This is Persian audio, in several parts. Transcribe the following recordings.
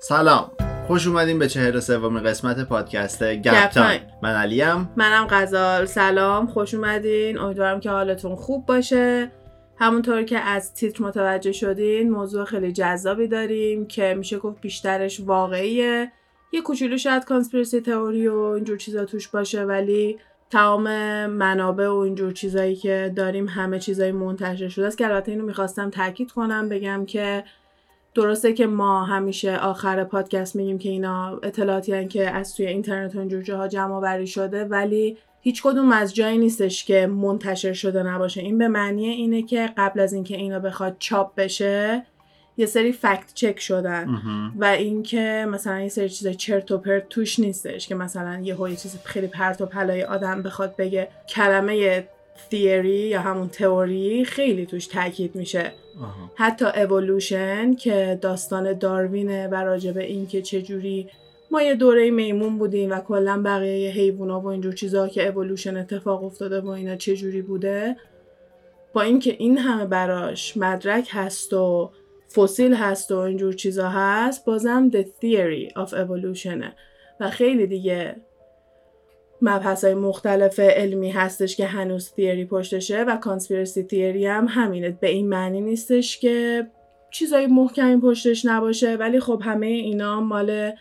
سلام. خوش اومدیم به چهل و سومین قسمت پادکست گپ تایم. من علیم. منم غزال. سلام. خوش اومدین. امیدوارم که حالتون خوب باشه. همونطور که از تیتر متوجه شدین موضوع خیلی جذابی داریم که میشه گفت بیشترش واقعیه. یه کوچولو شاید conspiracy theory و اینجور چیزا توش باشه ولی تمام منابع و اینجور چیزایی که داریم همه چیزایی منتشر شده است. که البته اینو می‌خواستم تاکید کنم بگم که درسته که ما همیشه آخر پادکست میگیم که اینا اطلاعاتی که از توی اینترنت و اینجور جاها جمع آوری شده ولی هیچ کدوم از جایی نیستش که منتشر شده نباشه. این به معنی اینه که قبل از اینکه اینا بخواد چاپ بشه یه سری فکت چک شدن. و اینکه مثلا یه سری چیز چرت و پرت توش نیستش که مثلا یه یه چیز خیلی پرت و پلای آدم بخواد بگه. کلمه تیوری یا همون تئوری خیلی توش تاکید میشه. حتی اولوشن که داستان داروینه و راجبه اینکه چجوری ما یه دوره میمون بودیم و کلا بقیه حیوونا و اینجور چیزها که اولوشن اتفاق افتاده و اینا چجوری بوده با اینکه این همه براش مدرک هست و فسیل هست و اینجور چیزا هست بازم the theory of evolution و خیلی دیگه مبحث های مختلف علمی هستش که هنوز تیوری پشتشه و کانسپیرسی تیوری هم همینه. به این معنی نیستش که چیزای محکمی پشتش نباشه ولی خب همه اینا مال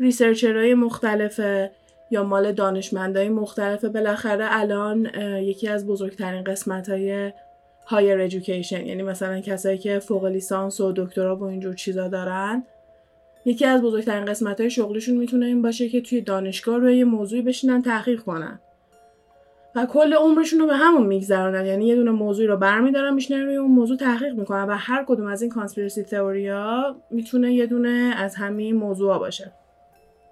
researcher های مختلفه یا مال دانشمندهای مختلفه. بالاخره الان یکی از بزرگترین قسمت های higher education یعنی مثلا کسایی که فوق لیسانس و دکترا و اینجور چیزا دارن یکی از بزرگترین قسمت های شغلشون می‌تونه این باشه که توی دانشگاه روی یه موضوعی بشینن تحقیق کنن. و کل عمرشون رو به همون میگذرونن. یعنی یه دونه موضوعی رو برمیدارن میشنن روی اون موضوع تحقیق می‌کنن و هر کدوم از این conspiracy theory ا می‌تونه یه دونه از همین موضوع باشه.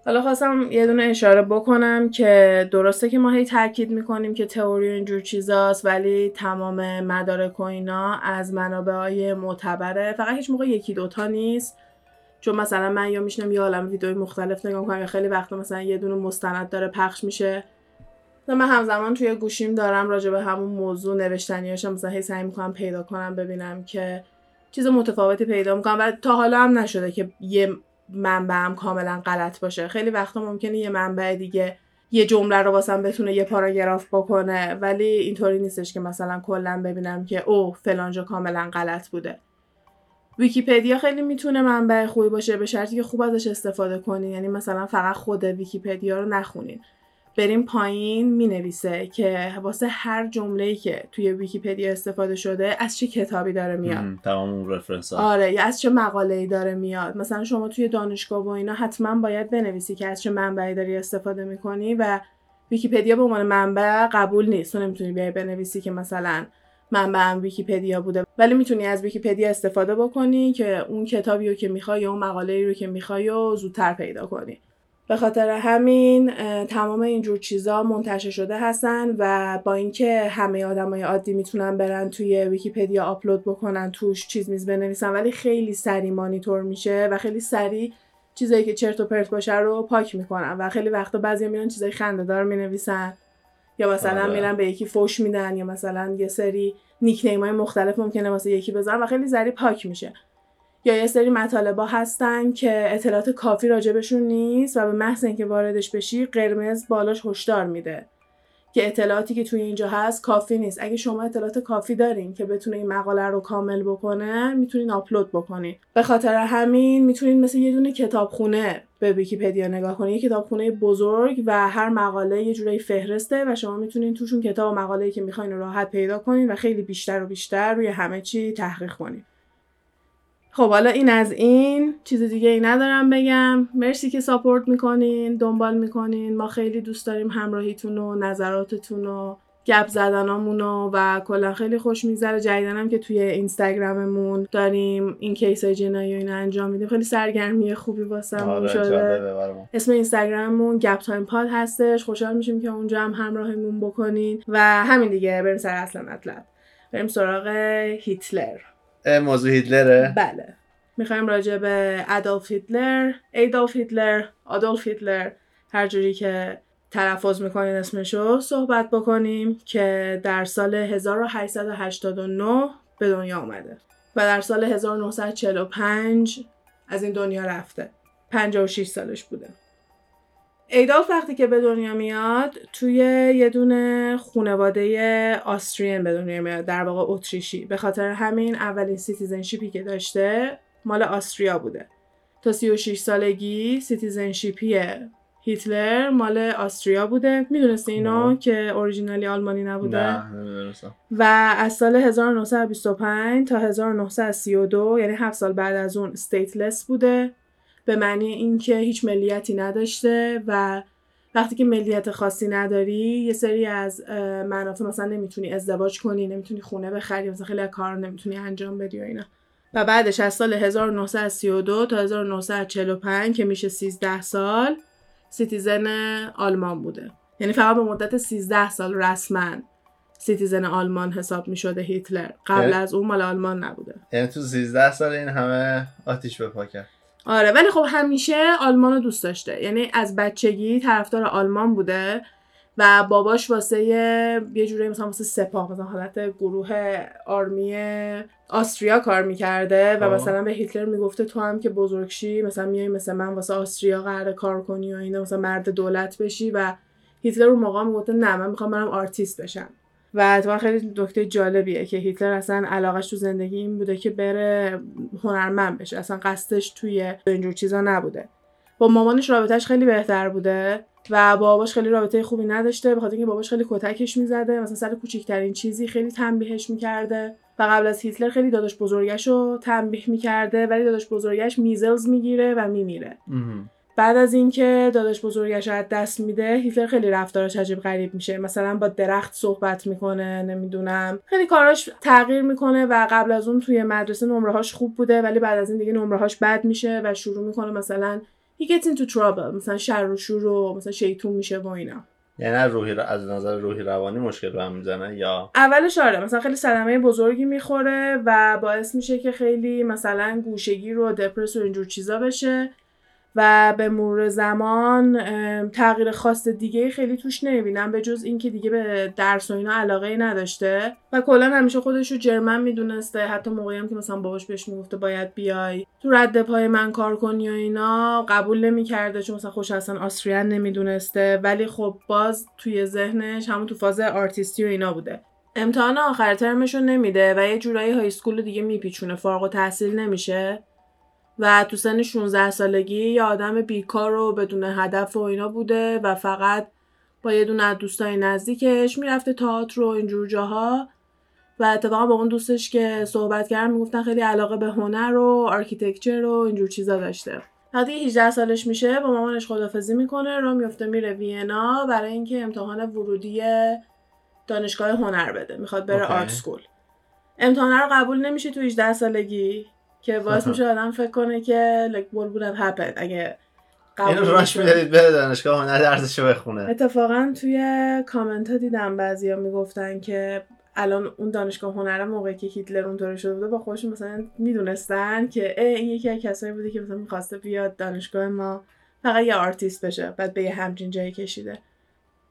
حالا خواستم یه دونه اشاره بکنم که درسته که ما هی تاکید می‌کنیم که تئوری اینجور چیزاست ولی تمام مدارک و اینا از منابع معتبره. فقط هیچ موقع یکی دوتا نیست. چون مثلا من یا میشنم یه عالم ویدیوی مختلف نگاه کنم یا خیلی وقت مثلا یه دونه مستند داره پخش میشه. من همزمان توی گوشیم دارم راجع به همون موضوع نوشتنیاشم مثلا هی سعی می‌کنم پیدا کنم ببینم که چیز متفاوتی پیدا می‌کنم. و تا حالا هم نشده که یه منبع هم کاملا غلط باشه. خیلی وقتا ممکنه یه منبع دیگه یه جمله رو واسم بتونه یه پاراگراف بکنه ولی اینطوری نیستش که مثلا کلا ببینم که او فلانجا کاملا غلط بوده. ویکیپدیا خیلی می‌تونه منبع خوبی باشه به شرطی که خوب ازش استفاده کنین. یعنی مثلا فقط خود ویکیپدیا رو نخونین. بریم پایین می نویسه که واسه هر جمله‌ای که توی ویکیپدیا استفاده شده از چه کتابی داره میاد. تمام اون reference آره یا از چه مقاله‌ای داره میاد. مثلا شما توی دانشگاه و اینا حتما باید بنویسی که از چه منبعی داری استفاده می‌کنی و ویکیپدیا به عنوان منبع قبول نیست. تو نمی‌تونی بیای بنویسی که مثلا منبعم ویکیپدیا بوده. ولی می‌تونی از ویکیپدیا استفاده بکنی که اون کتابی رو که می‌خوای یا اون مقاله رو که می‌خوای و زودتر پیدا کنی. به خاطر همین تمام اینجور چیزا منتشر شده هستن و با اینکه همه آدمای عادی می‌تونن برن توی ویکیپدیا آپلود بکنن توش چیز میز بنویسن ولی خیلی سری مانیتور میشه و خیلی سریع چیزایی که چرت و پرت باشه رو پاک می‌کنن و خیلی وقتا بعضی میرن چیزای خنده دار می‌نویسن. یا مثلا آره. میرن به یکی فوش میدن یا مثلا یه سری nickname های مختلف ممکنه واسه یکی بذارن و خیلی سریع پاک میشه یا یه سری مطالبا هستن که اطلاعات کافی راجبشون نیست و به محض اینکه واردش بشی قرمز بالاش هشدار میده که اطلاعاتی که توی اینجا هست کافی نیست. اگه شما اطلاعات کافی دارین که بتونه این مقاله رو کامل بکنه می‌تونین آپلود بکنین. به خاطر همین می‌تونین مثل یه دونه کتابخونه به ویکیپدیا نگاه کنین. یه کتابخونه بزرگ و هر مقاله یه جورایی فهرسته و شما می‌تونین توشون کتاب و مقاله‌ای که می‌خواین راحت پیدا کنین و خیلی بیشتر و بیشتر روی همه چی تحقیق کنین. خب حالا این از این. چیز دیگه ای ندارم بگم. مرسی که support می‌کنین دنبال می‌کنین. ما خیلی دوست داریم همراهیتون و نظراتتون و گپ زدنامون و کلا خیلی خوش میگذره. جدیدنم که توی اینستاگراممون داریم این case های جنایی و این انجام میدیم. خیلی سرگرمی خوبی واسمون آره، شده. اسم اینستاگراممون گپ تایم پاد هستش. خوشحال میشیم که اونجا هم همراهیمون بکنین. و همین دیگه. بریم سر اصل مطلب. بریم سراغ هیتلر. موضوع هیتلره؟ بله. می‌خوایم راجع به ادولف هیتلر ایدولف هیتلر آدولف هیتلر هر جوری که تلفظ می‌کنین اسمشو صحبت بکنیم که در سال 1889 به دنیا آمده و در سال 1945 از این دنیا رفته. 56 سالش بوده. ایدالف وقتی که به دنیا میاد توی یه دونه خانواده Austrian به دنیا میاد در واقع اتریشی. به خاطر همین اولین citizenship ی که داشته مال Austria بوده. تا 36 سالگی citizenship ی هیتلر مال Austria بوده. می‌دونستی اینو که originally آلمانی نبوده؟ نه و از سال 1925 تا 1932 یعنی 7 سال بعد از اون stateless بوده. به معنی اینکه هیچ ملیتی نداشته و وقتی که ملیت خاصی نداری یه سری از منافع مثلا نمی‌تونی ازدواج کنی نمی‌تونی خونه بخری مثلا خیلی کار نمی‌تونی انجام بدی و اینا. و بعدش از سال 1932 تا 1945 که میشه 13 سال citizen آلمان بوده. یعنی فقط به مدت 13 سال رسما citizen آلمان حساب می شده هیتلر. قبل یعنی از اون مال آلمان نبوده. یعنی تو 13 سال این همه آتیش بپا کرد. آره ولی خب همیشه آلمان رو دوست داشته یعنی از بچگی طرفدار آلمان بوده و باباش واسه یه جوری مثلا واسه سپاه مثلا حالت گروه army Austria کار می‌کرده و آه. مثلا به هیتلر می‌گفته تو هم که بزرگ شی مثلا میای مثل من واسه Austria قراره کار کنی و اینا مثلا مرد دولت بشی و هیتلر اون موقع می‌گفته نه من می‌خوام برم آرتیست بشم و اتفاقا خیلی نکته جالبیه که هیتلر اصلا علاقش تو زندگی این بوده که بره هنرمند بشه. اصلا قصدش توی اینجور چیزا نبوده. با مامانش رابطهش خیلی بهتر بوده و باباش خیلی رابطه خوبی نداشته به خاطر اینکه باباش خیلی کتکش می‌زده. مثلا سر کوچیکترین چیزی خیلی تنبیهش می‌کرده و قبل از هیتلر خیلی داداش بزرگش رو تنبیه می‌کرده ولی داداش بزرگش میزلز می‌گیره و میمیره. بعد از اینکه داداش بزرگش رو از دست میده هیتلر خیلی رفتارش عجیب غریب میشه. مثلا با درخت صحبت می‌کنه نمی‌دونم. خیلی کاراش تغییر می‌کنه و قبل از اون توی مدرسه نمرهاش خوب بوده ولی بعد از این دیگه نمرهاش بد میشه و شروع می‌کنه مثلا he gets into trouble مثلا شر و شور و مثلا شیطون میشه و اینا. یعنی روحی ر- از نظر روحی روانی مشکل به هم می‌زنه یا؟ اولش آره مثلا خیلی صدمه بزرگی می‌خوره و باعث میشه که خیلی مثلا گوشگیر و دپرس و اینجور چیزا بشه. و به مرور زمان تغییر خاص دیگه خیلی توش نمی‌بینم به جز اینکه دیگه به درس و اینا علاقه ای نداشته. و کلا همیشه خودش رو جرمن می‌دونسته حتی موقعی هم که مثلا باباش بهش می‌گفته باید بیای. تو رد پای من کار کنی و اینا قبول نمی‌کرده چون مثلا خوش اصلا آستریان نمی‌دونسته. ولی خب باز توی ذهنش همون تو فاز آرتیستی و اینا بوده. امتحان آخر ترمش رو نمیده و یه جورایی high school دیگه میپیچونه فارغ التحصیل نمیشه. و تو سن 16 سالگی یه آدم بیکار و بدون هدف و اینا بوده و فقط با یه دونه از دوستای نزدیکش می‌رفته تئاتر و اینجور جاها. و اتفاقا با اون دوستش که صحبت کردن می‌گفتن خیلی علاقه به هنر و architecture و اینجور چیزا داشته. وقتی 18 سالش میشه با مامانش خدافظی می‌کنه راه میفته میره Vienna برای اینکه امتحان ورودی دانشگاه هنر بده. می‌خواد بره. art school امتحان رو قبول نمیشه تو 18 سالگی. که باعث میشه آدم فکر کنه که like what would have happened اگه اینو راش. می‌دادید بره دانشگاه هنر درسشو بخونه. اتفاقا توی کامنت ها دیدم بعضیا می‌گفتن که الان اون دانشگاه هنر موقعی که هیتلر اونطوری شده بوده با خودشون مثلا می‌دونستن که این یکی از کسایی بوده که مثلا می‌خواسته بیاد دانشگاه ما فقط یه آرتیست بشه بعد به یه همچین جایی کشیده.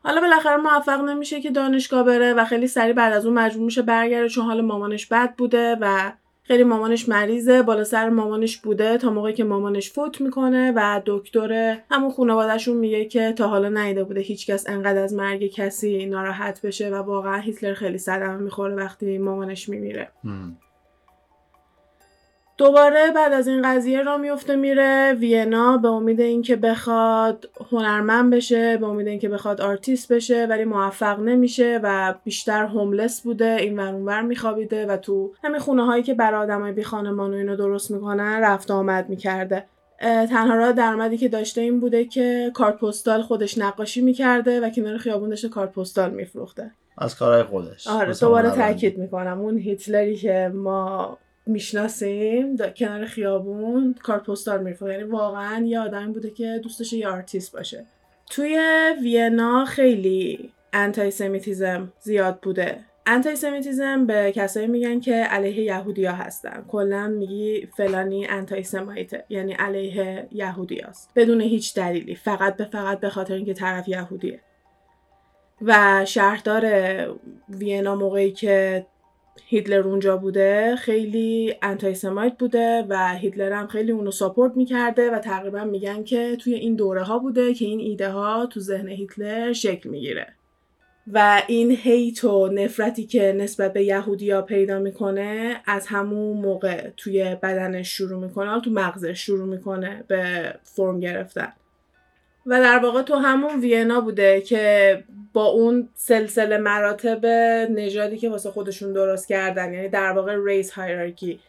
حالا بالاخره موفق نمیشه که دانشگاه بره و خیلی سریع بعد از اون مجبور میشه برگرده چون حال مامانش بد بوده و خیلی مامانش مریضه بالا سر مامانش بوده تا موقعی که مامانش فوت می‌کنه و دکتر همون خانوادهشون میگه که تا حالا ندیده بوده هیچکس انقدر از مرگ کسی ناراحت بشه و واقعا هیتلر خیلی صدمه می‌خوره وقتی مامانش میمیره. دوباره بعد از این قضیه راه میفته میره Vienna به امید اینکه بخواد هنرمند بشه به امید اینکه بخواد آرتیست بشه ولی موفق نمیشه و بیشتر homeless بوده این ور اونور میخوابیده و تو همین خونه هایی که برای آدمای بی خانمان و اینو درست می‌کنن رفت آمد می‌کرده. تنها راه درآمدی که داشته این بوده که کارت پستال خودش نقاشی می‌کرده و کنار خیابون داشته کارت پستال میفروخته. از کارهای خودش. آره دوباره. تاکید می‌کنم. اون هیتلری که ما می‌شناسیم کنار خیابون کارت پستال میفروخت یعنی واقعا یه آدمی بوده که دوست داشته یه آرتیست باشه. توی Vienna خیلی antisemitism زیاد بوده. antisemitism به کسایی میگن که علیه یهودیا هستن. کلا میگی فلانی antisemite ه یعنی علیه یهودیاست. بدون هیچ دلیلی فقط به فقط به خاطر اینکه طرف یهودیه. و شهردار وینا موقعی که هیتلر اونجا بوده خیلی انتای سمایت بوده و هیتلر هم خیلی اونو ساپورت می‌کرده و تقریبا میگن که توی این دوره ها بوده که این ایده ها تو ذهن هیتلر شکل می‌گیره. و این هیت و نفرتی که نسبت به یهودیا پیدا می‌کنه از همون موقع توی بدنش شروع می‌کنه تو مغزش شروع می‌کنه به فرم گرفتن. و در واقع تو همون Vienna بوده که با اون سلسله مراتب نژادی که واسه خودشون درست کردن یعنی در واقع race hierarchy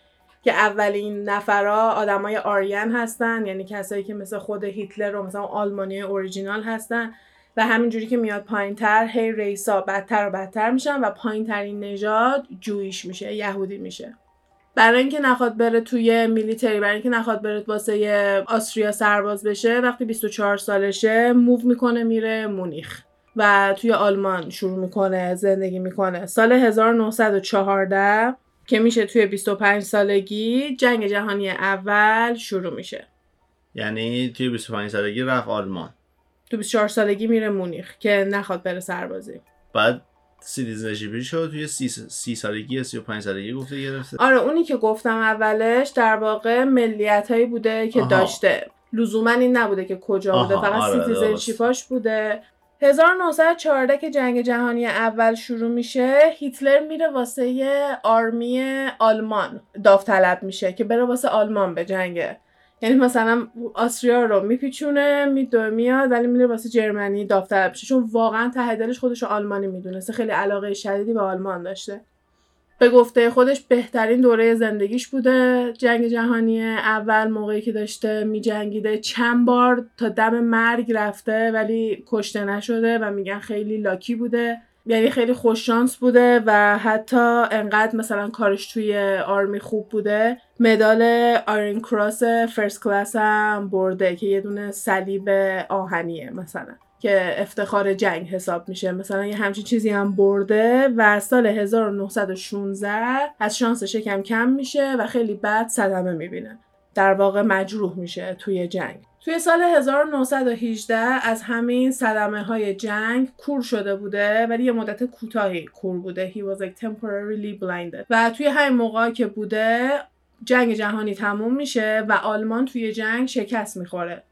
که اولین نفرا آدمای آریان هستن یعنی کسایی که مثل خود هیتلر و مثلا آلمانی اوریجینال هستن و همینجوری که میاد پایینتر هی race ا بدتر و بدتر میشن و پایینترین نژاد Jewish میشه یهودی میشه. برای اینکه نخواد بره توی military برای اینکه نخواد بره واسه Austria سرباز بشه وقتی 24 سالشه move می‌کنه میره مونیخ و توی آلمان شروع می‌کنه زندگی می‌کنه. سال 1914 که میشه توی 25 سالگی جنگ جهانی اول شروع میشه. یعنی توی 25 سالگی رفت آلمان. تو 24 سالگی میره مونیخ که نخواد بره سربازی. بعد citizenship ی شد توی سی, سی سالگی یا سی و پنج سالگی گفته گرفته. آره اونی که گفتم اولش در واقع ملیت هایی بوده که آها. داشته. لزوما این نبوده که کجا بوده فقط آره citizenship اش بوده. 1914 که جنگ جهانی اول شروع میشه هیتلر میره واسه آرمی آلمان داوطلب میشه که بره واسه آلمان به جنگه یعنی مثلا آستریا رو میپیچونه میدو میاد ولی میره واسه جرمنی داوطلب بشه چون واقعا ته دلش خودش رو آلمانی می‌دونسته خیلی علاقه شدیدی به آلمان داشته. به گفته خودش بهترین دوره زندگیش بوده. جنگ جهانی اول موقعی که داشته میجنگیده. چند بار تا دم مرگ رفته ولی کشته نشده و میگن خیلی لاکی بوده. یعنی خیلی خوششانس بوده و حتی انقدر مثلا کارش توی آرمی خوب بوده. مدال آرین کراس فرست کلاس هم برده که یه دونه صلیب آهنیه مثلا که افتخار جنگ حساب میشه. مثلا یه همچین چیزی هم برده و سال 1916 از شانسش یکم کم میشه و خیلی بد صدمه می‌بینه. در واقع مجروح میشه توی جنگ. توی سال 1918 از همین صدمه های جنگ کور شده بوده ولی یه مدت کوتاهی کور بوده. He was like temporarily blinded. و توی همین موقع که بوده جنگ جهانی تموم میشه و آلمان توی جنگ شکست می‌خوره.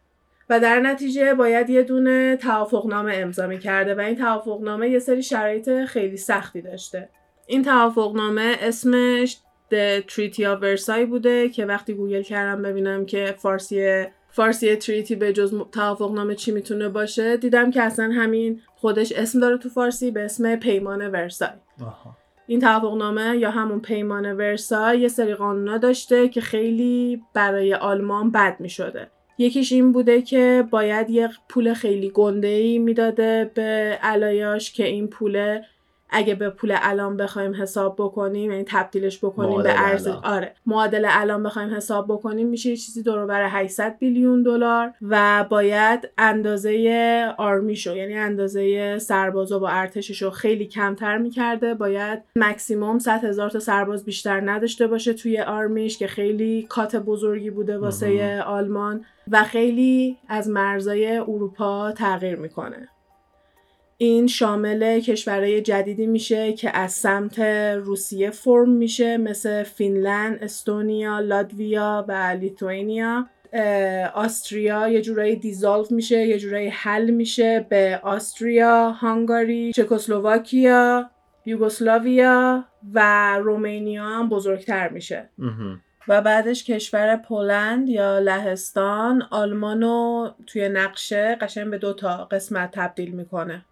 و در نتیجه باید یه دونه توافقنامه امضا می‌کرده و این توافقنامه یه سری شرایط خیلی سختی داشته. این توافقنامه اسمش The Treaty of Versailles بوده که وقتی گوگل کردم ببینم که فارسی فارسی تریتی به جز توافقنامه چی می‌تونه باشه؟ دیدم که اصلا همین خودش اسم داره تو فارسی به اسم پیمان ورسای. این توافقنامه یا همون پیمان ورسای یه سری قانونا داشته که خیلی برای آلمان بد می‌شده. یکیش این بوده که باید یه پول خیلی گنده ای می‌داده به علایاش که این پول اگه به پول الان بخوایم حساب بکنیم یعنی تبدیلش بکنیم به ارز. آره. معادل الان بخوایم حساب بکنیم میشه یه چیزی دور بر 800 بیلیون دلار و باید اندازه آرمیشو یعنی اندازه سربازا با ارتششو خیلی کمتر می‌کرده. باید مکسیموم 100 هزار تا سرباز بیشتر نداشته باشه توی آرمیش که خیلی کات بزرگی بوده واسه آلمان و خیلی از مرزای اروپا تغییر می‌کنه. این شامل کشورهای جدیدی میشه که از سمت روسیه فرم میشه مثل فینلند، استونیا، لاتویا و لیتوانیا. آستریا یه جورایی دیزالو میشه یه جورایی حل میشه به آستریا، هانگاری، چکسلواکیا، یوگسلاویا و رومینیا هم بزرگتر میشه. و بعدش کشور پولند یا لهستان آلمانو توی نقشه قشنگ به دو تا قسمت تبدیل می‌کنه.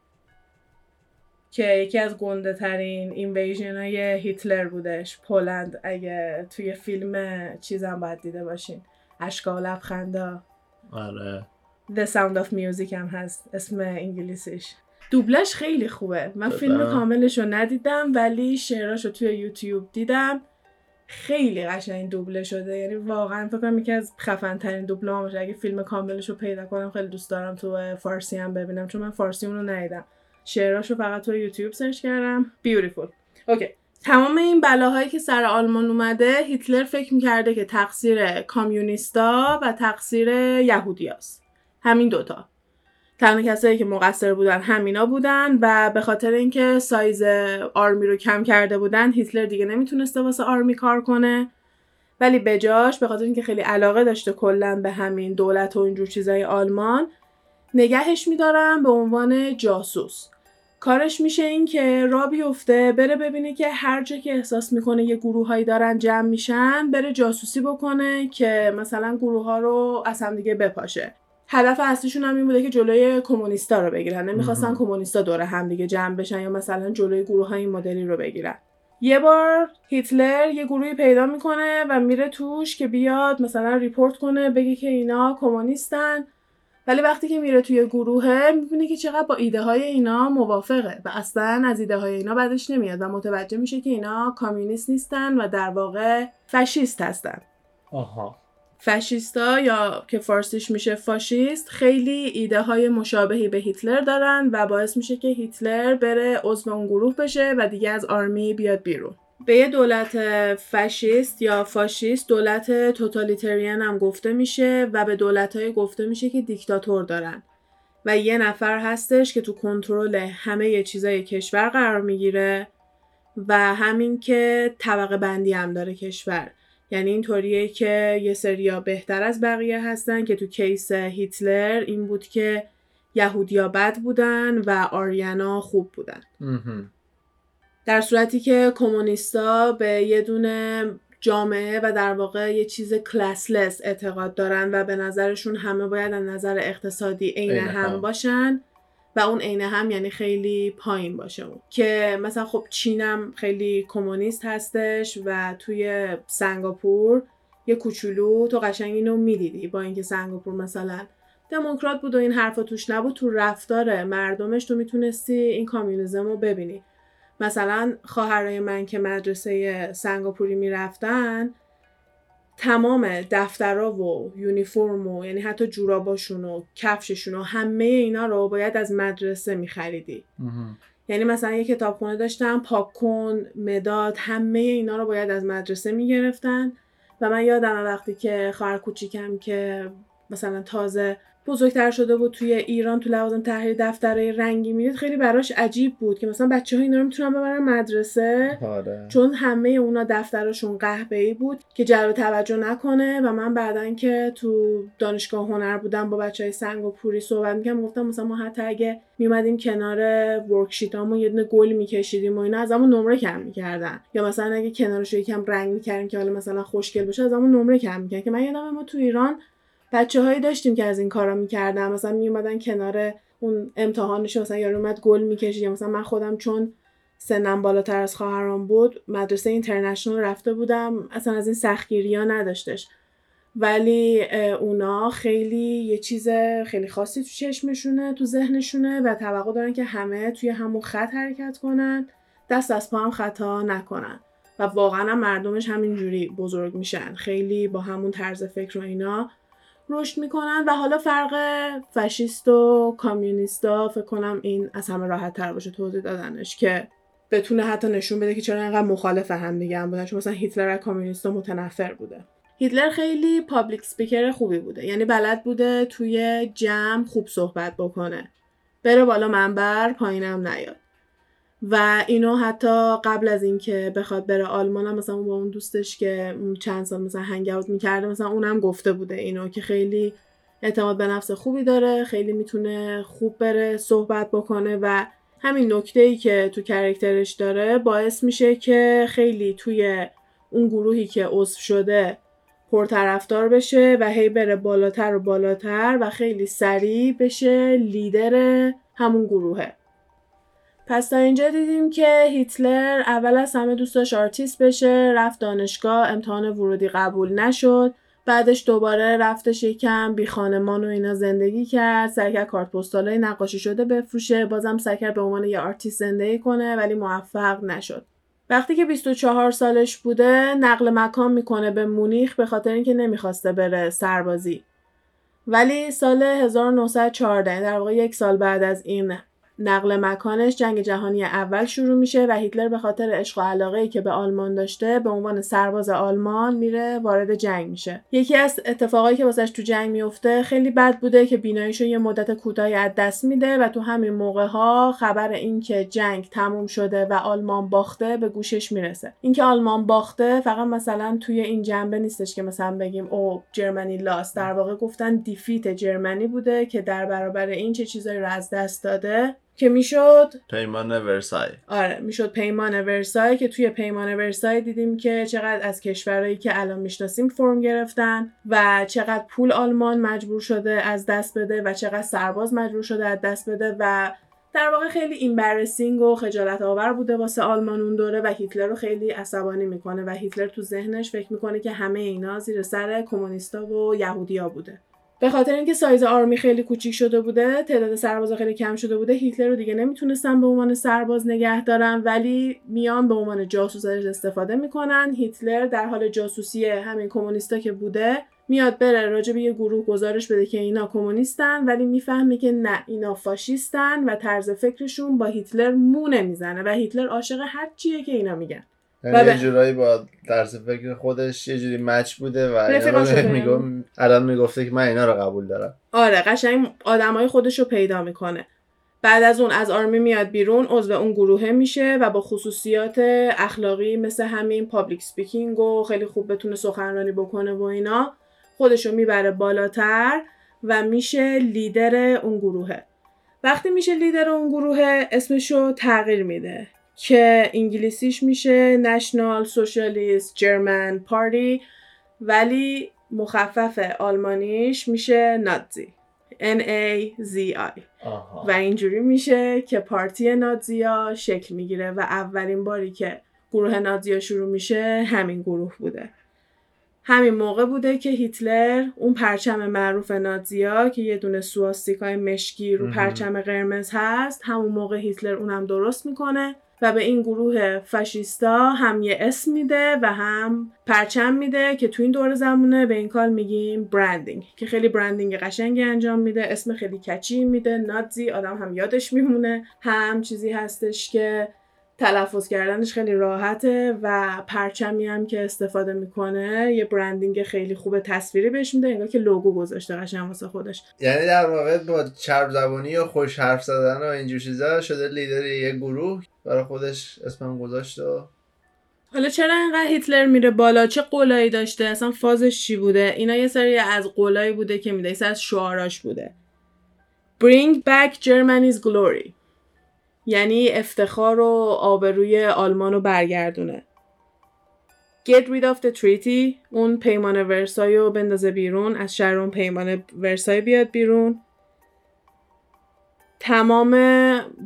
که یکی از گنده ترین اینویژن های هیتلر بودش. پولند اگه توی فیلم چیزم باید دیده باشین. اشکا و لبخندا. آره. The Sound of Music هم هست. اسم انگلیسیش. دوبلش خیلی خوبه. من فیلم کاملش رو ندیدم ولی شعراش رو توی یوتیوب دیدم. خیلی قشنگ دوبله شده. یعنی واقعا فکر کنم یکی از خفن ترین دوبله باشه اگه فیلم کاملش رو پیدا کنم خیلی دوست دارم تو فارسی هم ببینم چون من فارسی اون رو ندیدم. شعراشو فقط تو یوتیوب سرچ کردم. beautiful okay تمام این بلاهایی که سر آلمان اومده هیتلر فکر می‌کرده که تقصیر communist ا و تقصیر یهودیاست همین دوتا. تنها کسایی که مقصر بودن همینا بودن و به خاطر اینکه سایز آرمی رو کم کرده بودن هیتلر دیگه نمی‌تونسته واسه آرمی کار کنه. ولی بجاش به خاطر اینکه خیلی علاقه داشته کلا به همین دولت و اینجور چیزای آلمان نگهش میدارن به عنوان جاسوس. کارش میشه این که را بیفته بره ببینه که هر جا که احساس می‌کنه یه گروههایی دارن جمع میشن بره جاسوسی بکنه که مثلا گروه ها رو از هم دیگه بپاشه. هدف اصلیشون هم این بوده که جلوی کمونیستا رو بگیرن. نمی‌خواستن کمونیستا دور هم دیگه جمع بشن یا مثلا جلوی گروه های مدلی رو بگیرن. یه بار هیتلر یه گروهی پیدا می‌کنه و میره توش که بیاد مثلا report کنه بگه که اینا کمونیستن. ولی وقتی که میره توی گروهه می‌بینه که چقدر با ایده های اینا موافقه و اصلا از ایده های اینا بعدش نمیاد و متوجه میشه که اینا communist نیستن و در واقع fascist هستن. آها. fascist ا یا که فارسیش میشه فاشیست خیلی ایده های مشابهی به هیتلر دارن و باعث میشه که هیتلر بره عضو اون گروه بشه و دیگه از army بیاد بیرون. به یه دولت فشیست یا فاشیست دولت توتالیتریان هم گفته میشه و به دولت های گفته میشه که دیکتاتور دارن. و یه نفر هستش که تو کنترل همه چیزای کشور قرار می‌گیره و همین که طبقه بندی هم داره کشور. یعنی اینطوریه که یه سریا بهتر از بقیه هستن که تو کیس هیتلر این بود که یهودیا بد بودن و آریانا خوب بودن. در صورتی که کمونیستا به یه دونه جامعه و در واقع یه چیز کلاسلس اعتقاد دارن و به نظرشون همه باید از نظر اقتصادی عین هم باشن و اون عین هم یعنی خیلی پایین باشه. اون که مثلا خب چینم خیلی کمونیست هستش و توی سنگاپور یه کوچولو تو قشنگ اینو می‌دیدی با اینکه سنگاپور مثلا دموکرات بود و این حرفا توش نبود تو رفتار مردمش تو می‌تونستی این کامیونیزم رو ببینی. مثلا خواهرای من که مدرسه سنگاپوری می‌رفتن تمام دفترها و یونیفرم و یعنی حتی جوراباشون و کفششون و همه اینا رو باید از مدرسه میخریدی. یعنی مثلا یه کتابخونه داشتم پاکن مداد همه اینا رو باید از مدرسه می‌گرفتن. و من یادم وقتی که خواهر کوچیکم که مثلا تازه بزرگتر شده بود توی ایران تو لوازم تحریر دفتره رنگی می‌دید خیلی براش عجیب بود که مثلا بچه ها اینا رو می‌تونن ببرن مدرسه. آره. چون همه اونا دفترشون قهوه ای بود که جلب توجه نکنه و من بعدا که تو دانشگاه هنر بودم با بچه های سنگ و پوری صحبت می‌کردم گفتم مثلا ما حتی اگه میومدیم کنار ورکشیتامون یه دونه گل میکشیدیم و اینا ازمون نمره کم می‌کردن. یا مثلا اگه کنارش یکم رنگ می‌کردیم که حالا مثلا خوشگل بشه ازمون نمره کم می‌کردن. که من یادم ما تو ایران بچه هایی داشتیم که از این کارا می‌کردن. مثلا میومدن کنار اون امتحانش مثلا یارو اومد گل می‌کشید یا مثلا من خودم چون سنم بالاتر از خواهرام بود مدرسه اینترنشنال رفته بودم. اصلا از این سختگیری ها نداشتش. ولی اونا خیلی یه چیز خیلی خاصی تو چشمشونه تو ذهنشونه و توقع دارن که همه توی همون خط حرکت کنن. دست از پا هم خطا نکنن. و واقعا مردمش همینجوری بزرگ میشن. خیلی با همون طرز فکر و اینا رشد می‌کنن و حالا فرق فشیست و کامیونیستا فکر کنم این از همه راحت تر باشه توضیح دادنش که بتونه حتی نشون بده که چرا اینقدر مخالف هم دیگه هم بودن چون مثلا هیتلر از کامیونیستا متنفر بوده. هیتلر خیلی public speaker خوبی بوده یعنی بلد بوده توی جمع خوب صحبت بکنه. بره بالا منبر پایینم نیاد. و اینو حتی قبل از اینکه بخواد بره آلمان هم مثلا با اون دوستش که چند سال مثلا hang out می‌کرده مثلا اونم گفته بوده اینو که خیلی اعتماد به نفس خوبی داره خیلی می‌تونه خوب بره صحبت بکنه و همین نکته ای که تو character ش داره باعث میشه که خیلی توی اون گروهی که عضو شده پرطرفدار بشه و هی بره بالاتر و بالاتر و خیلی سریع بشه لیدر همون گروهه. پس تا اینجا دیدیم که هیتلر اول از همه دوست داشت آرتیست بشه رفت دانشگاه امتحان ورودی قبول نشد. بعدش دوباره رفتش یکم بی خانمان و اینا زندگی کرد. سعی کارت پستالای نقاشی شده بفروشه. بازم سعی به عنوان یه آرتیست زندگی کنه ولی موفق نشد. وقتی که 24 سالش بوده نقل مکان می‌کنه به مونیخ به خاطر اینکه نمی‌خواسته بره سربازی. ولی سال 1914 در واقع یک سال بعد از این نقل مکانش جنگ جهانی اول شروع میشه و هیتلر به خاطر عشق و علاقه که به آلمان داشته به عنوان سرباز آلمان میره وارد جنگ میشه. یکی از اتفاقایی که واسش تو جنگ میفته خیلی بد بوده که بیناییشو یه مدت کوتاهی از دست میده و تو همین موقع ها خبر این که جنگ تموم شده و آلمان باخته به گوشش می‌رسه. اینکه آلمان باخته فقط مثلا توی این جنبه نیستش که مثلا بگیم او جرمنی لاس در واقع گفتن دیفیت جرمنی بوده که در برابر این چه چیزایی رو از دست داده که می‌شد پیمان ورسای. آره می‌شد پیمان ورسای که توی پیمان ورسای دیدیم که چقدر از کشورهایی که الان می‌شناسیم فرم گرفتن و چقدر پول آلمان مجبور شده از دست بده و چقدر سرباز مجبور شده از دست بده و در واقع خیلی embarrassing و خجالت آور بوده واسه آلمان اون دوره و هیتلر رو خیلی عصبانی می‌کنه و هیتلر تو ذهنش فکر می‌کنه که همه اینا زیر سر کمونیستا و یهودیا بوده. به خاطر اینکه سایز آرمی خیلی کوچیک شده بوده تعداد سربازا خیلی کم شده بوده هیتلر رو دیگه نمی‌تونستن به عنوان سرباز نگه دارن ولی میان به عنوان جاسوس استفاده می‌کنن. هیتلر در حال جاسوسی همین کمونیستا که بوده میاد بره راجع به یه گروه گزارش بده که اینا کمونیستن ولی می‌فهمه که نه اینا فاشیستن و طرز فکرشون با هیتلر مونه می‌زنه و هیتلر عاشق هر چیه که اینا میگن. یعنی یه جورایی با طرز فکر خودش یه جوری مچ بوده و میگم الان می‌گفته که من اینا رو قبول دارم. آره قشنگ آدمای خودش رو پیدا می‌کنه. بعد از اون از army میاد بیرون عضو اون گروهه میشه و با خصوصیات اخلاقی مثل همین public speaking و خیلی خوب بتونه سخنرانی بکنه و اینا خودشو می‌بره بالاتر و میشه لیدر اون گروهه. وقتی میشه لیدر اون گروه اسمشو تغییر میده. که انگلیسیش میشه National Socialist German Party ولی مخفف آلمانیش میشه نازی N A Z I. و اینجوری میشه که پارتی نازیا شکل می‌گیره و اولین باری که گروه نازیا شروع میشه همین گروه بوده. همین موقع بوده که هیتلر اون پرچم معروف نازیا که یه دونه سواستیکای مشکی رو پرچم قرمز هست همون موقع هیتلر اونم درست می‌کنه. و به این گروه فاشیستا هم یه اسم میده و هم پرچم میده که تو این دور زمونه به این کار میگیم برندینگ که خیلی برندینگ قشنگی انجام میده اسم خیلی کچی میده نازی آدم هم یادش میمونه. هم چیزی هستش که تلفظ کردنش خیلی راحته و پرچمی هم که استفاده می‌کنه یه برندینگ خیلی خوب تصویری بهش میده انگار که لوگو گذاشته قشنگ واسه خودش. یعنی در واقع با چرب زبانی و خوش حرف زدن و اینجور چیزا شده لیدر یه گروه برای خودش اسمم گذاشته حالا چرا اینقدر هیتلر میره بالا؟ چه قولایی داشته؟ اصلا فازش چی بوده؟ اینا یه سری از قولایی بوده که میده از شعاراش بوده. Bring back Germany's glory. یعنی افتخار و آبروی آلمان رو برگردونه. Get rid of the treaty اون پیمان ورسای رو بندازه بیرون از شهر اون پیمان ورسای بیاد بیرون. تمام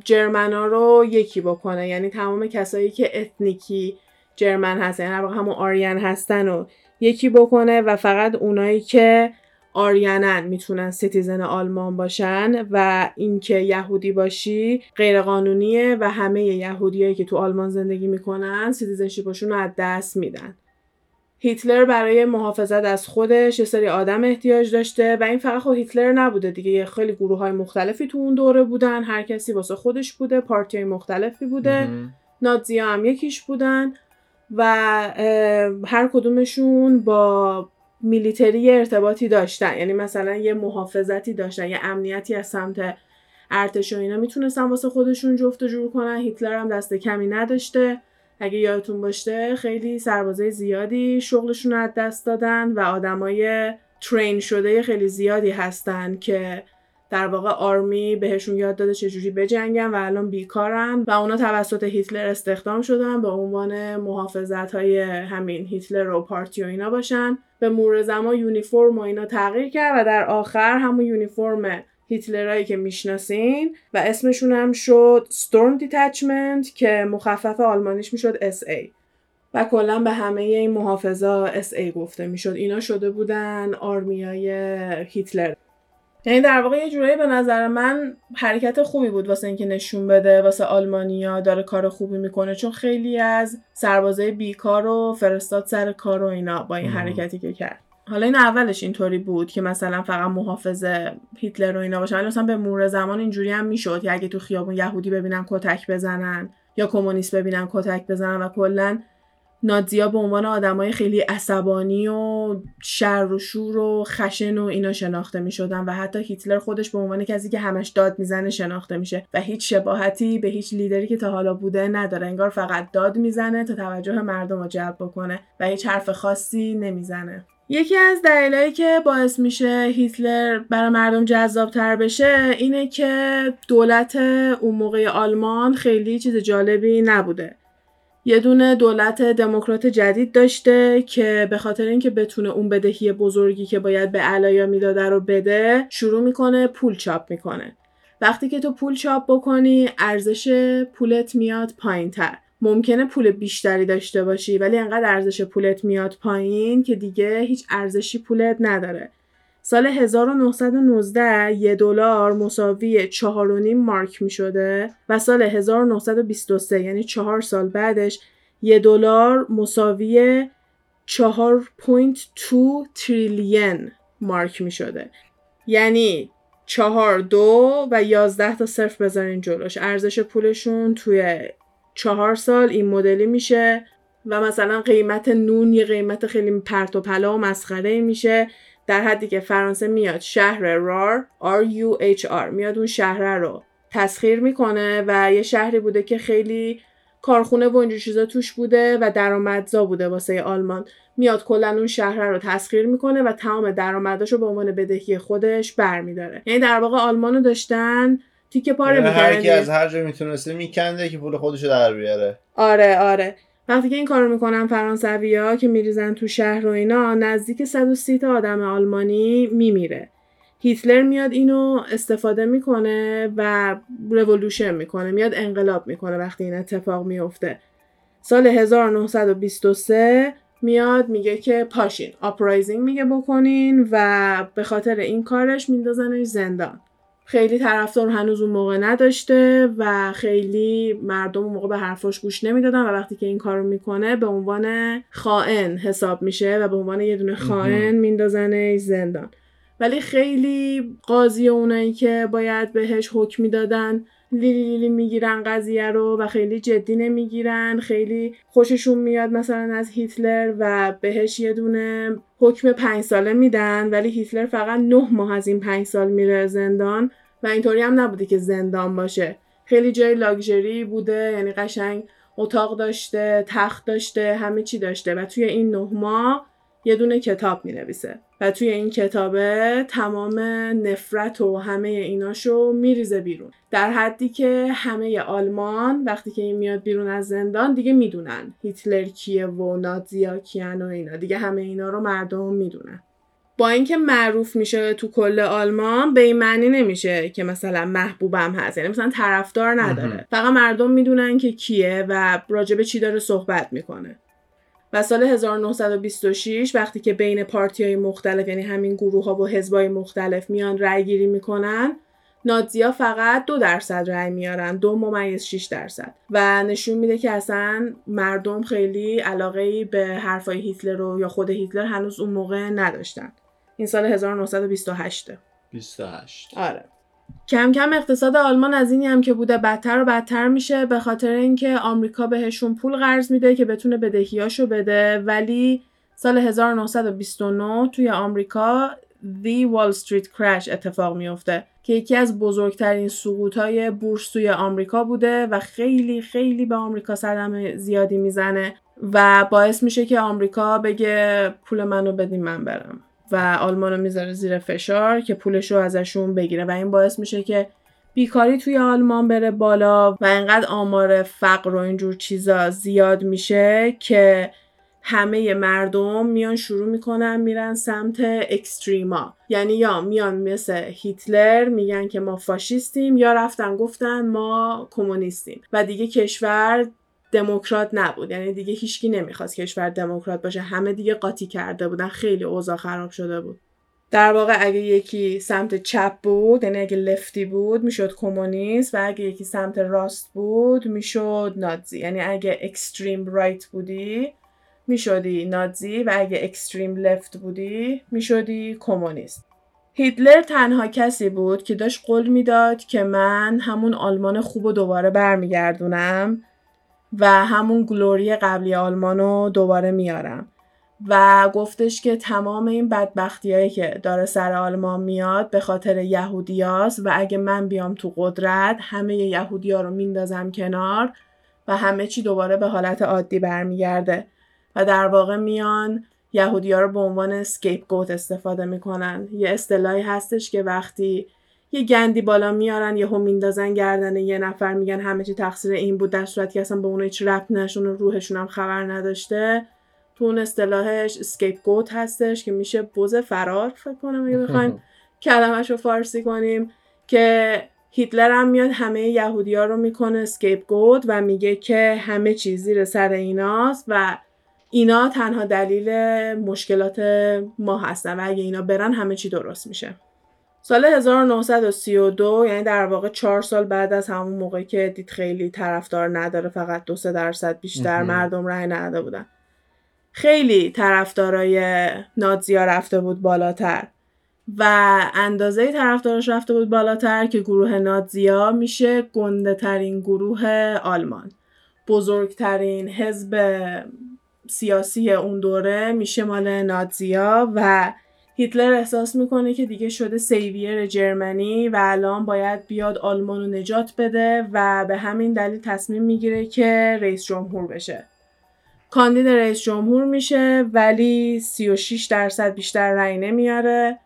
جرمنا رو یکی بکنه یعنی تمام کسایی که اتنیکی جرمن هستن یعنی همون آریان هستن و یکی بکنه و فقط اونایی که آریانن می‌تونن citizen آلمان باشن و اینکه یهودی باشی غیر قانونیه و همه یهودیایی که تو آلمان زندگی می‌کنن citizenship شون رو از دست میدن. هیتلر برای محافظت از خودش یه سری آدم احتیاج داشته و این فقط خب هیتلر نبوده دیگه خیلی گروه های مختلفی تو اون دوره بودن هر کسی واسه خودش بوده party های مختلفی بوده نازی هم یکیش بودن و هر کدومشون با میلیتری ارتباطی داشتن. یعنی مثلا یه محافظتی داشتن یه امنیتی از سمت ارتش و اینا. می‌تونستن واسه خودشون جفت و جور کنن. هیتلر هم دست کمی نداشته. اگه یادتون باشه خیلی سربازای زیادی شغلشون از دست دادن و آدمای ترین شده خیلی زیادی هستن که در واقع آرمی بهشون یاد داده چجوری بجنگن و الان بیکارن و اونا توسط هیتلر استخدام شدن به عنوان محافظت های همین هیتلر و پارتی و اینا باشن. به مرور زمان یونیفرم و اینا تغییر کرد و در آخر همون یونیفرم هیتلرایی که می‌شناسین و اسمشون هم شد ستورم دیتچمنت که مخفف آلمانیش می‌شد SA و کلا به همه این محافظا SA گفته می‌شد. اینا شده بودن آرمیای هیتلر. یعنی در واقع یه جورایی به نظر من حرکت خوبی بود واسه اینکه نشون بده واسه آلمانیا داره کار خوبی می‌کنه چون خیلی از سربازای بیکار و فرستاد سر کار و اینا با این حرکتی که کرد. حالا این اولش اینطوری بود که مثلا فقط محافظ هیتلر و اینا باشن ولی مثلا به مرور زمان اینجوری هم می‌شد که اگه تو خیابون یهودی ببینن کتک بزنن یا کمونیست ببینن کتک بزنن و کلا نازیا به عنوان آدمای خیلی عصبانی و شر و شور و خشن و اینا شناخته می شدن و حتی هیتلر خودش به عنوان کسی که همش داد می‌زنه شناخته میشه و هیچ شباهتی به هیچ لیدری که تا حالا بوده نداره. انگار فقط داد می‌زنه تا توجه مردم رو جلب بکنه و هیچ حرف خاصی نمی‌زنه. یکی از دلایلی که باعث میشه هیتلر برای مردم جذاب تر بشه اینه که دولت اون موقع آلمان خیلی چیز جالبی نبوده. یه دونه دولت دموکرات جدید داشته که به خاطر اینکه بتونه اون بدهی بزرگی که باید به علایا می‌داده رو بده شروع می‌کنه پول چاپ می‌کنه. وقتی که تو پول چاپ بکنی ارزش پولت میاد پایین تر ممکنه پول بیشتری داشته باشی ولی انقدر ارزش پولت میاد پایین که دیگه هیچ ارزشی پولت نداره. سال 1919 یه دلار مساوی 4.5 مارک می شده و سال 1923 یعنی چهار سال بعدش یه دلار مساوی 4.2 تریلیون مارک می شده یعنی چهار دو و یازده تا صرف بذارین جلوش. ارزش پولشون توی چهار سال این مدلی میشه و مثلا قیمت نون یه قیمت خیلی پرت و پلا و مسخره میشه. در حدی که فرانسه میاد شهر رار R U H R میاد اون شهر رو تسخیر می‌کنه و یه شهری بوده که خیلی کارخونه و اینجور چیزا توش بوده و درآمدزا بوده واسه آلمان. میاد کلا اون شهر رو تسخیر می‌کنه و تمام درآمداشو رو به عنوان بدهی خودش برمیداره. یعنی در واقع آلمانو داشتن تیکه پاره یعنی می‌کنه هر کی از هر جا می‌تونسته میکنده که پول خودشو در بیاره. آره آره. وقتی که این کارو می‌کنن فرانسویا که میریزن تو شهر و اینا نزدیک 130 تا آدم آلمانی میمیره. هیتلر میاد اینو استفاده می‌کنه و رولوشن می‌کنه میاد انقلاب می‌کنه وقتی این اتفاق میفته سال 1923 میاد میگه که پاشین uprising میگه بکنین و به خاطر این کارش میندازنش زندان. خیلی طرفدار هنوز اون موقع نداشته و خیلی مردم اون موقع به حرفاش گوش نمی‌دادن و وقتی که این کارو می‌کنه به عنوان خائن حساب میشه و به عنوان یه دونه خائن میندازنش زندان. ولی خیلی قاضی اونایی که باید بهش حکم می‌دادن لیلی می‌گیرن قضیه رو و خیلی جدی نمی‌گیرن خیلی خوششون میاد مثلا از هیتلر و بهش یه دونه حکم پنج ساله میدن ولی هیتلر فقط نه ماه از این پنج سال میره زندان و اینطوری هم نبوده که زندان باشه. خیلی جای لاکچری بوده یعنی قشنگ اتاق داشته تخت داشته همه چی داشته و توی این نه ماه یه دونه کتاب می نویسه و توی این کتابه تمام نفرت و همه ایناشو میریزه بیرون. در حدی که همه آلمان وقتی که این میاد بیرون از زندان دیگه می‌دونن هیتلر کیه و نازیا کیان و اینا. دیگه همه اینا رو مردم می‌دونن. با اینکه معروف میشه تو کل آلمان به این معنی نمیشه که مثلا محبوبم هست. یعنی مثلا طرفدار نداره. فقط مردم می‌دونن که کیه و راجبه چی داره صحبت می‌کنه. و سال 1926 وقتی که بین پارتی های مختلف یعنی همین گروه ها و حزب های مختلف میان رأی گیری می‌کنن نازیا فقط دو درصد رأی میارن دو ممیز 6 درصد. و نشون میده که اصلا مردم خیلی علاقه به حرفای هیتلر رو یا خود هیتلر هنوز اون موقع نداشتن. این سال 1928 28 آره. کم کم اقتصاد آلمان از اینی هم که بوده بدتر و بدتر میشه به خاطر اینکه آمریکا بهشون پول قرض میده که بتونه بدهیاشو بده. ولی سال 1929 توی آمریکا The Wall Street Crash اتفاق میفته که یکی از بزرگترین سقوط های بورس توی آمریکا بوده و خیلی خیلی به آمریکا صدمه زیادی می‌زنه و باعث میشه که آمریکا بگه پول منو بدین من برم. و آلمان رو می‌ذاره زیر فشار که پولش رو ازشون بگیره و این باعث میشه که بیکاری توی آلمان بره بالا و انقدر آمار فقر و اینجور چیزا زیاد میشه که همه مردم میان شروع می‌کنن میرن سمت اکستریما. یعنی یا میان مثل هیتلر میگن که ما فاشیستیم یا رفتن گفتن ما کمونیستیم. و دیگه کشور دموکرات نبود. یعنی دیگه هیچکی نمی‌خواست کشور دموکرات باشه. همه دیگه قاطی کرده بودن. خیلی اوضاع خراب شده بود. در واقع اگه یکی سمت چپ بود یعنی اگه لفتی بود می‌شد کمونیست و اگه یکی سمت راست بود می‌شد نازی یعنی اگه اکستریم رایت بودی می‌شدی نازی و اگه اکستریم لفت بودی می‌شدی کمونیست. هیتلر تنها کسی بود که داشت قول می‌داد که من همون آلمان خوب و دوباره برمیگردونم. و همون گلوری قبلی آلمان رو دوباره میارم. و گفتش که تمام این بدبختی که داره سر آلمان میاد به خاطر یهودیاست و اگه من بیام تو قدرت همه یهودیا رو میندازم کنار و همه چی دوباره به حالت عادی برمیگرده. و در واقع میان یهودی ها رو به عنوان scapegoat استفاده می‌کنن. یه اصطلاحی هستش که وقتی یه گندی بالا میارن یهو میندازن گردن یه نفر میگن همه چی تقصیر این بود در صورتی که اصلا به اون هیچ ربط نشون و روحشون هم خبر نداشته. تو اون اصطلاحش scapegoat هستش که میشه بوز فرار فکر کنم اگه بخوایم کلمش رو فارسی کنیم که هیتلر هم میاد همه یهودی ها رو می‌کنه اسکیپ گوت و میگه که همه چیز زیر سر ایناست و اینا تنها دلیل مشکلات ما هستن و اگه اینا برن همه چی درست میشه. سال 1932 یعنی در واقع چهار سال بعد از همون موقعی که دید خیلی طرفدار نداره فقط دو سه درصد بیشتر مردم رأی نداده بودن. خیلی طرفدارای نازیا رفته بود بالاتر و اندازه طرفدارش رفته بود بالاتر که گروه نازیا میشه گنده ترین گروه آلمان. بزرگترین حزب سیاسی اون دوره میشه مال نازیا و هیتلر احساس می‌کنه که دیگه شده سیویر جرمنی و الان باید بیاد آلمان رو نجات بده و به همین دلیل تصمیم می‌گیره که رئیس جمهور بشه. کاندید رئیس جمهور میشه ولی 36 درصد بیشتر رأی نمیاره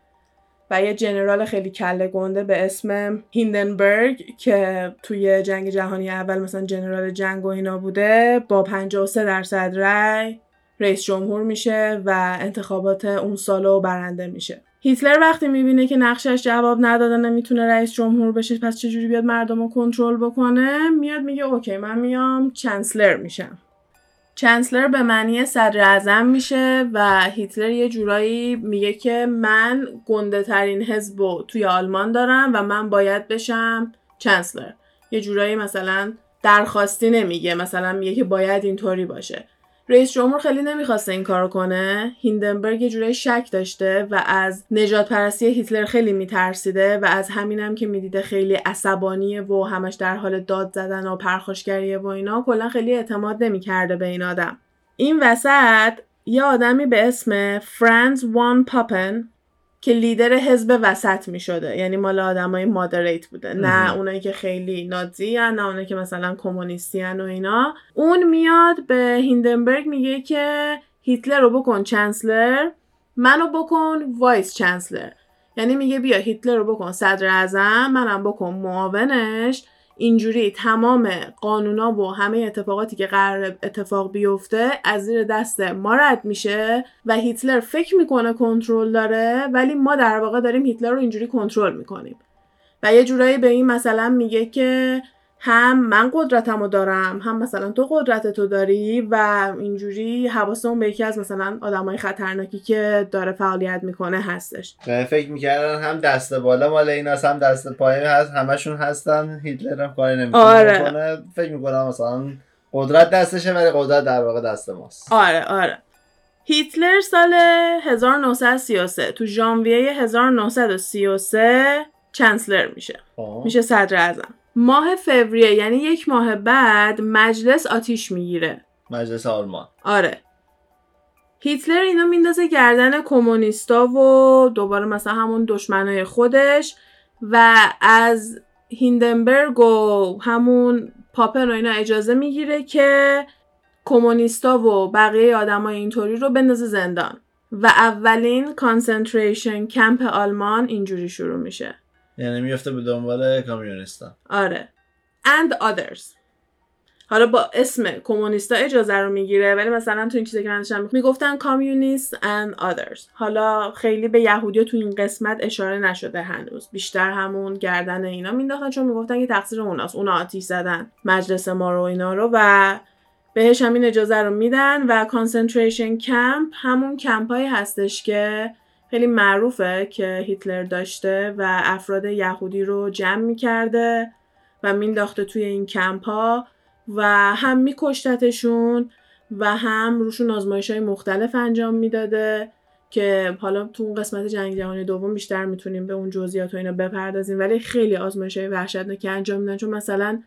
و یه جنرال خیلی کله گنده به اسم هیندنبرگ که توی جنگ جهانی اول مثلا جنرال جنگ و اینا بوده با 53 درصد رأی رئیس جمهور میشه و انتخابات اون سالو برنده میشه. هیتلر وقتی می‌بینه که نقشش جواب نداده نمی‌تونه رئیس جمهور بشه پس چجوری بیاد مردم رو کنترل بکنه؟ میاد میگه اوکی من میام چنسلر میشم. چنسلر به معنی صدر اعظم میشه و هیتلر یه جورایی میگه که من گنده ترین حزب توی آلمان دارم و من باید بشم چنسلر. یه جورایی مثلا درخواستی نمیگه مثلا میگه که باید اینطوری باشه. رئیس جمهور خیلی نمی‌خواسته این کارو کنه. هیندنبرگ یه جورایی شک داشته و از نجات پرستی هیتلر خیلی میترسیده و از همینم که می‌دیده خیلی عصبانیه و همش در حال داد زدن و پرخاشگریه و اینا کلا خیلی اعتماد نمی‌کرده به این آدم. این وسط یه آدمی به اسم فرانز فون پاپن که لیدر حزب وسط می شده یعنی مال آدمای moderate بوده. نه اونایی که خیلی نازی نه اونایی که مثلا کمونیستی و اینا. اون میاد به هیندنبرگ میگه که هیتلر رو بکن chancellor. منو بکن vice chancellor. یعنی میگه بیا هیتلر رو بکن صدر اعظم منم بکن معاونش. اینجوری تمام قانونا و همه اتفاقاتی که قرار اتفاق بیفته از زیر دست ما رد میشه و هیتلر فکر می‌کنه کنترل داره ولی ما در واقع داریم هیتلر رو اینجوری کنترل می‌کنیم. و یه جورایی به این مثلا میگه که هم من قدرتمو دارم هم مثلا تو قدرت تو داری و اینجوری حواسمون به یکی از مثلا آدمای خطرناکی که داره فعالیت می‌کنه هستش. فکر می‌کردن هم دست بالا مال این هم دست پایین هست همشون هستن. هیتلر هم کاری نمی‌تونه آره. فکر می‌کنم مثلا قدرت دستشه ولی قدرت در واقع دست ماست. آره آره. هیتلر سال 1933 تو ژانویه 1933 چانسلر میشه. آه. میشه صدر اعظم. ماه فوریه یعنی یک ماه بعد مجلس آتیش می‌گیره. مجلس آلمان. آره. هیتلر اینو میندازه گردن کمونیستا و دوباره مثلا همون دشمنای خودش و از هیندنبرگ و همون پاپن و اینا اجازه می‌گیره که کمونیستا و بقیه آدمای اینطوری رو بندازه زندان. و اولین concentration camp آلمان اینجوری شروع میشه. یعنی میفته به دنبال communist ا آره. And others. حالا با اسم کمونیستا اجازه رو می‌گیره ولی مثلا تو این چیزی که من داشتم می‌گفتن communist and others. حالا خیلی به یهودیا تو این قسمت اشاره نشده هنوز. بیشتر همون گردن اینا مینداختن چون می‌گفتن که تقصیر اوناست. اونا آتیش زدن مجلس ما رو اینا رو و بهش همین اجازه رو میدن و concentration camp همون کمپایی هستش که خیلی معروفه که هیتلر داشته و افراد یهودی رو جمع می‌کرده و مینداخته توی این کمپ ها و هم میکشتتشون و هم روشون آزمایش های مختلف انجام می‌داده که حالا تو اون قسمت جنگ جهانی دوم بیشتر می‌تونیم به اون جزئیات و اینا بپردازیم ولی خیلی آزمایش های وحشتناکی انجام میدن. چون مثلا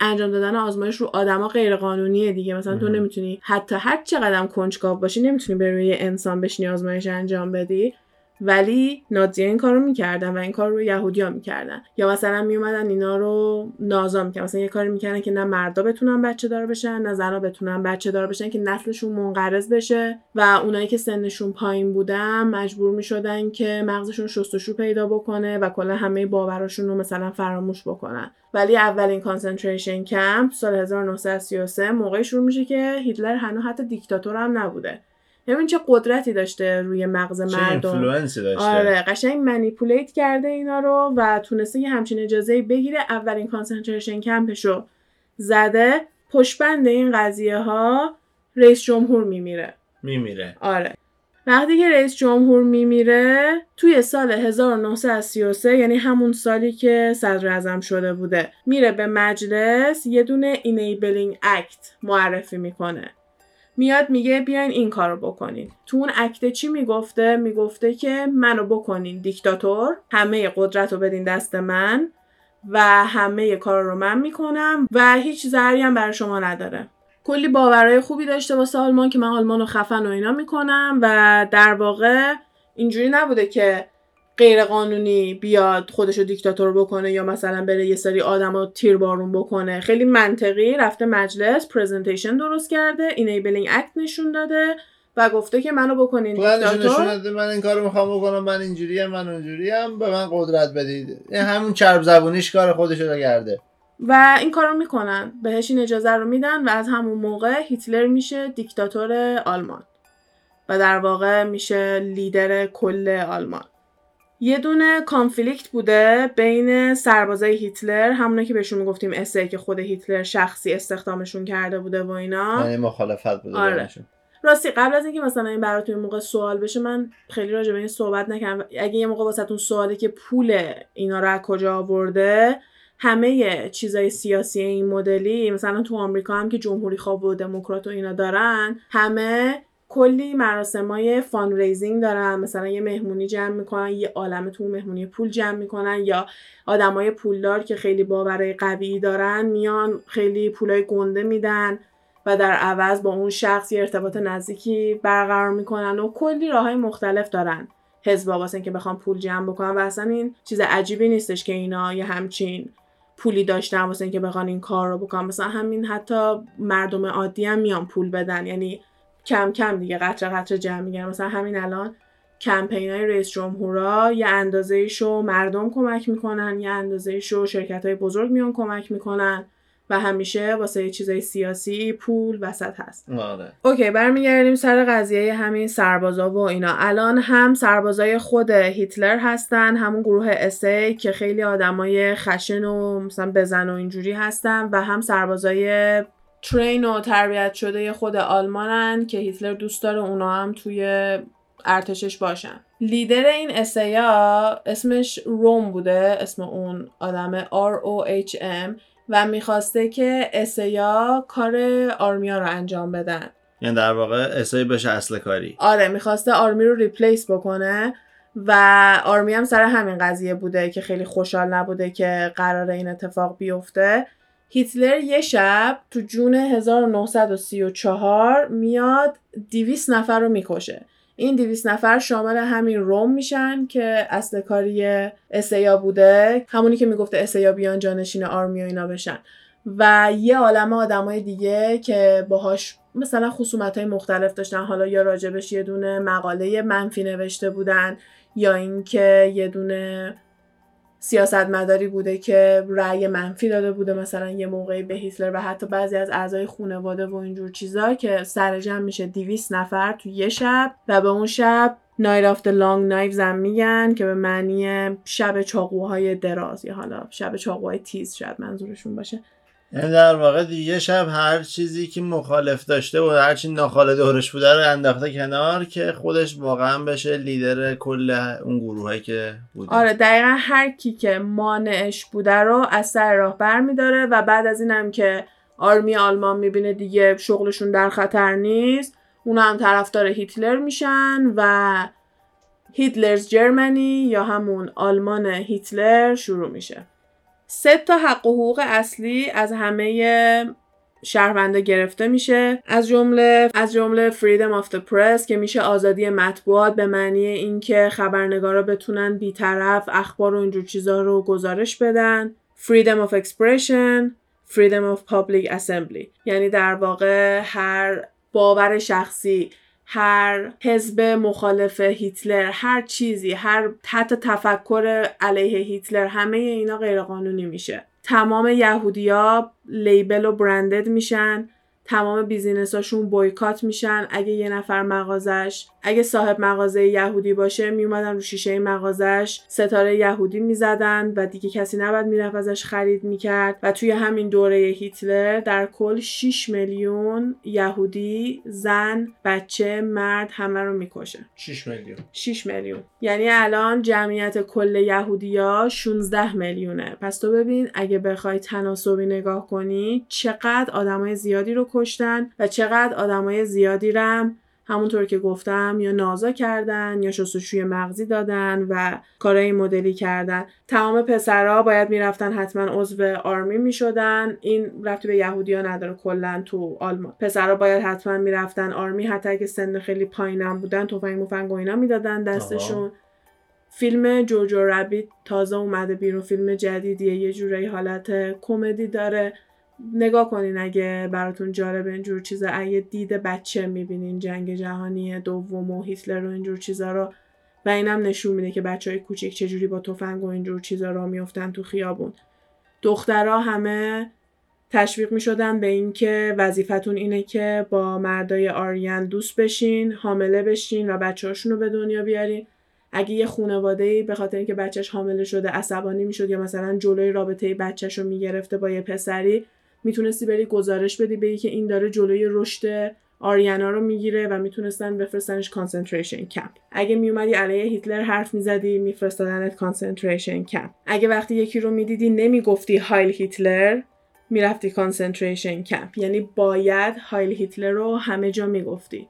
انجام دادن آزمایش رو آدما غیر قانونیه دیگه. مثلا تو نمی‌تونی حتی هر چقدر کنجکاو باشی نمی‌تونی به روی انسان بشینی آزمایش انجام بدی. ولی نازی این کارو می‌کردن و این کار رو یهودیا می‌کردن. یا مثلا میومدن اینا رو نازا می‌کردن. مثلا یه کاری می‌کردن که نه مردا بتونن بچه دار بشن نه زنا بتونن بچه دار بشن که نسلشون منقرض بشه. و اونایی که سنشون پایین بودن مجبور می‌شدن که مغزشون شستشو پیدا بکنه و کلا همه باوراشون رو مثلا فراموش بکنن. ولی اولین concentration camp سال 1933 موقعی شروع میشه که هیتلر هنوز حتی دیکتاتور هم نبوده. ببین چه قدرتی داشته روی مغز مردم. داشته. آره قشنگ manipulate کرده اینا رو و تونسته یه همچین اجازه بگیره. اولین concentration camp ش رو زده. پشت‌بند این قضیه ها رئیس جمهور میمیره. میمیره. آره. وقتی که رئیس جمهور میمیره توی سال 1933 یعنی همون سالی که صدر اعظم شده بوده میره به مجلس یه دونه Enabling Act معرفی می‌کنه. میاد میگه بیاین این کارو بکنین. تو اون act ه چی می‌گفته؟ می‌گفته که منو بکنین دیکتاتور همه قدرت رو بدین دست من و همه کار رو من می‌کنم و هیچ ضرری هم برای شما نداره. کلی باورهای خوبی داشته واسه آلمان که من آلمان رو خفن و اینا می‌کنم و در واقع اینجوری نبوده که غیر قانونی بیاد خودشو دیکتاتور بکنه یا مثلا بره یه سری آدم رو تیر بارون بکنه. خیلی منطقی رفته مجلس presentation درست کرده Enabling Act نشون داده و گفته که منو بکنین دیکتاتور. من این کارو می‌خوام بکنم من اینجوری من اونجوری هم به من قدرت بدید. این همون چرب زبونیش کار خودشو رو کرده. و این کارو می‌کنن بهش این اجازه رو میدن و از همون موقع هیتلر میشه دیکتاتور آلمان. و در واقع میشه لیدر کل آلمان. یه دونه کانفلیکت بوده بین سربازای هیتلر همونه که بهشون می‌گفتیم اسه که خود هیتلر شخصی استخدامشون کرده بوده و اینا. یعنی مخالفت بوده آره. راستی قبل از اینکه مثلا این براتون موقع سوال بشه من خیلی راجع به این صحبت نکردم. اگه یه موقع واسهتون سوالی که پول اینا رو از کجا آورده همه چیزای سیاسی این مدلی مثلا تو آمریکا هم که جمهوری خواب و دموکرات و اینا دارن همه کلی مراسم های فان ریزینگ دارن. مثلا یه مهمونی جمع می‌کنن یه عالم تو مهمونی پول جمع می‌کنن یا آدمای پولدار که خیلی باورای قوی دارن میان خیلی پولای گنده میدن و در عوض با اون شخص یه ارتباط نزدیکی برقرار می‌کنن و کلی راه های مختلف دارن. حزبا واسه که بخوام پول جمع بکنن و اصلا این چیز عجیبی نیستش که اینا یه همچین پولی داشتن واسه اینکه بخوان این کار رو بکنن. مثلا همین حتی مردم عادی هم میان پول بدن. یعنی کم کم دیگه قطره قطره جمع میگن مثلا همین الان کمپین های رئیس جمهورا یه اندازه شو مردم کمک می‌کنن یه اندازه شو شرکت های بزرگ میان کمک می‌کنن و همیشه واسه چیزای سیاسی پول وسط هست. آره. اوکی برمیگردیم سر قضیه همین سربازا و اینا. الان هم سربازای خود هیتلر هستن همون گروه اسی که خیلی آدمای خشن و مثلا بزن و اینجوری هستن و هم سربازای ترین و تربیت شده خود آلمانن که هیتلر دوست داره اونا هم توی ارتشش باشن. لیدر این اسیا اسمش روم بوده اسم اون آدم R O H M و می‌خواسته که اسیا کار آرمیا رو انجام بدن. یعنی در واقع اسای بشه اصل کاری. آره می‌خواسته آرمی رو ریپلیس بکنه و آرمی هم سر همین قضیه بوده که خیلی خوشحال نبوده که قرار این اتفاق بیفته. هیتلر یه شب تو جون 1934 میاد 200 نفر رو می‌کشه. این 200 نفر شامل همین روم میشن که اصل کاری اسیا بوده همونی که می‌گفته اسیا بیان جانشین آرمی و اینا بشن. و یه عالم آدمای دیگه که باهاش مثلا خصومت های مختلف داشتن. حالا یا راجبش یه دونه مقاله منفی نوشته بودن یا اینکه یه دونه سیاستمداری بوده که رأی منفی داده بوده مثلا یه موقعی به هیتلر و حتی بعضی از اعضای خانواده و اینجور چیزا که سر جمع میشه 200 نفر تو یه شب و به اون شب نایت آف لانگ نایفز هم میگن که به معنی شب چاقوهای دراز یا حالا شب چاقوهای تیز شاید منظورشون باشه. یعنی در واقع دیگه شب هر چیزی که مخالف داشته و هر چی ناخاله دورش بوده رو انداخته کنار که خودش واقعا بشه لیدر کل اون گروهایی که بوده. آره دقیقا هر کی که مانعش بوده رو از سر راه بر و بعد از اینم که آرمی آلمان می‌بینه دیگه شغلشون در خطر نیست اونا هم طرفدار هیتلر میشن و هیتلرز جرمنی یا همون آلمان هیتلر شروع میشه. سه تا حق و حقوق اصلی از همه شهرونده گرفته میشه. از جمله از جمله فریدم آف the پرس که میشه آزادی مطبوعات به معنی اینکه خبرنگارا بتونن بیطرف اخبار و اینجور چیزا رو گزارش بدن. Freedom of expression freedom of public assembly. یعنی در واقع هر باور شخصی هر حزب مخالف هیتلر هر چیزی هر حتی تفکر علیه هیتلر همه اینا غیرقانونی میشه. تمام یهودیا لیبل و برندد میشن. تمام بیزینساشون بایکات میشن. اگه یه نفر مغازش اگه صاحب مغازه یهودی باشه میومدن رو شیشه مغازش ستاره یهودی می‌زدن و دیگه کسی نباید می‌رفت ازش خرید می‌کرد. و توی همین دوره هیتلر در کل 6 میلیون یهودی زن بچه مرد همه رو می‌کشه. 6 میلیون. 6 میلیون. یعنی الان جمعیت کل یهودیا 16 میلیونه. پس تو ببین اگه بخوای تناسبی نگاه کنی چقدر آدمای زیادی رو کشتن و چقدر آدمای زیادی رم همونطور که گفتم یا نازا کردن یا شستشوی مغزی دادن و کارهای مدلی کردن. تمام پسرها باید می‌رفتن حتما عضو آرمی می‌شدن. این رفتی به یهودیا نداره کلا تو آلمان. پسرها باید حتما می‌رفتن آرمی حتی اگه سن خیلی پایینم بودن تفنگ مفنگ و اینا می‌دادن دستشون. فیلم جوجو ربیت تازه اومده بیرون. فیلم جدیدیه یه جورایی حالت کمدی داره. نگاه کنین اگه براتون جالب اینجور چیزا اگه دید بچه می‌بینین جنگ جهانی دوم و هیتلر و اینجور چیزا رو و اینم نشون میده که بچه های کوچیک چجوری با تفنگ و اینجور چیزا را میفتن تو خیابون. دخترها همه تشویق می شدن به اینکه وظیفتون اینه که با مردای آریان دوست بشین حامله بشین و بچه رو به دنیا بیارین. اگه یه خانواده به خاطر اینکه بچهش حامله شده عصبانی می‌شد یا مثلا جلوی رابطه بچهش رو می‌گرفته با یه پسری می‌تونستی بری گزارش بدی بگی که این داره جلوی رشد آریانا رو می‌گیره و می‌تونستن بفرستنش concentration camp اگه میومدی علیه هیتلر حرف می‌زدی میفرستادنت concentration camp اگه وقتی یکی رو می‌دیدی نمی‌گفتی Heil Hitler می‌رفتی concentration camp یعنی باید Heil Hitler رو همه جا می‌گفتی.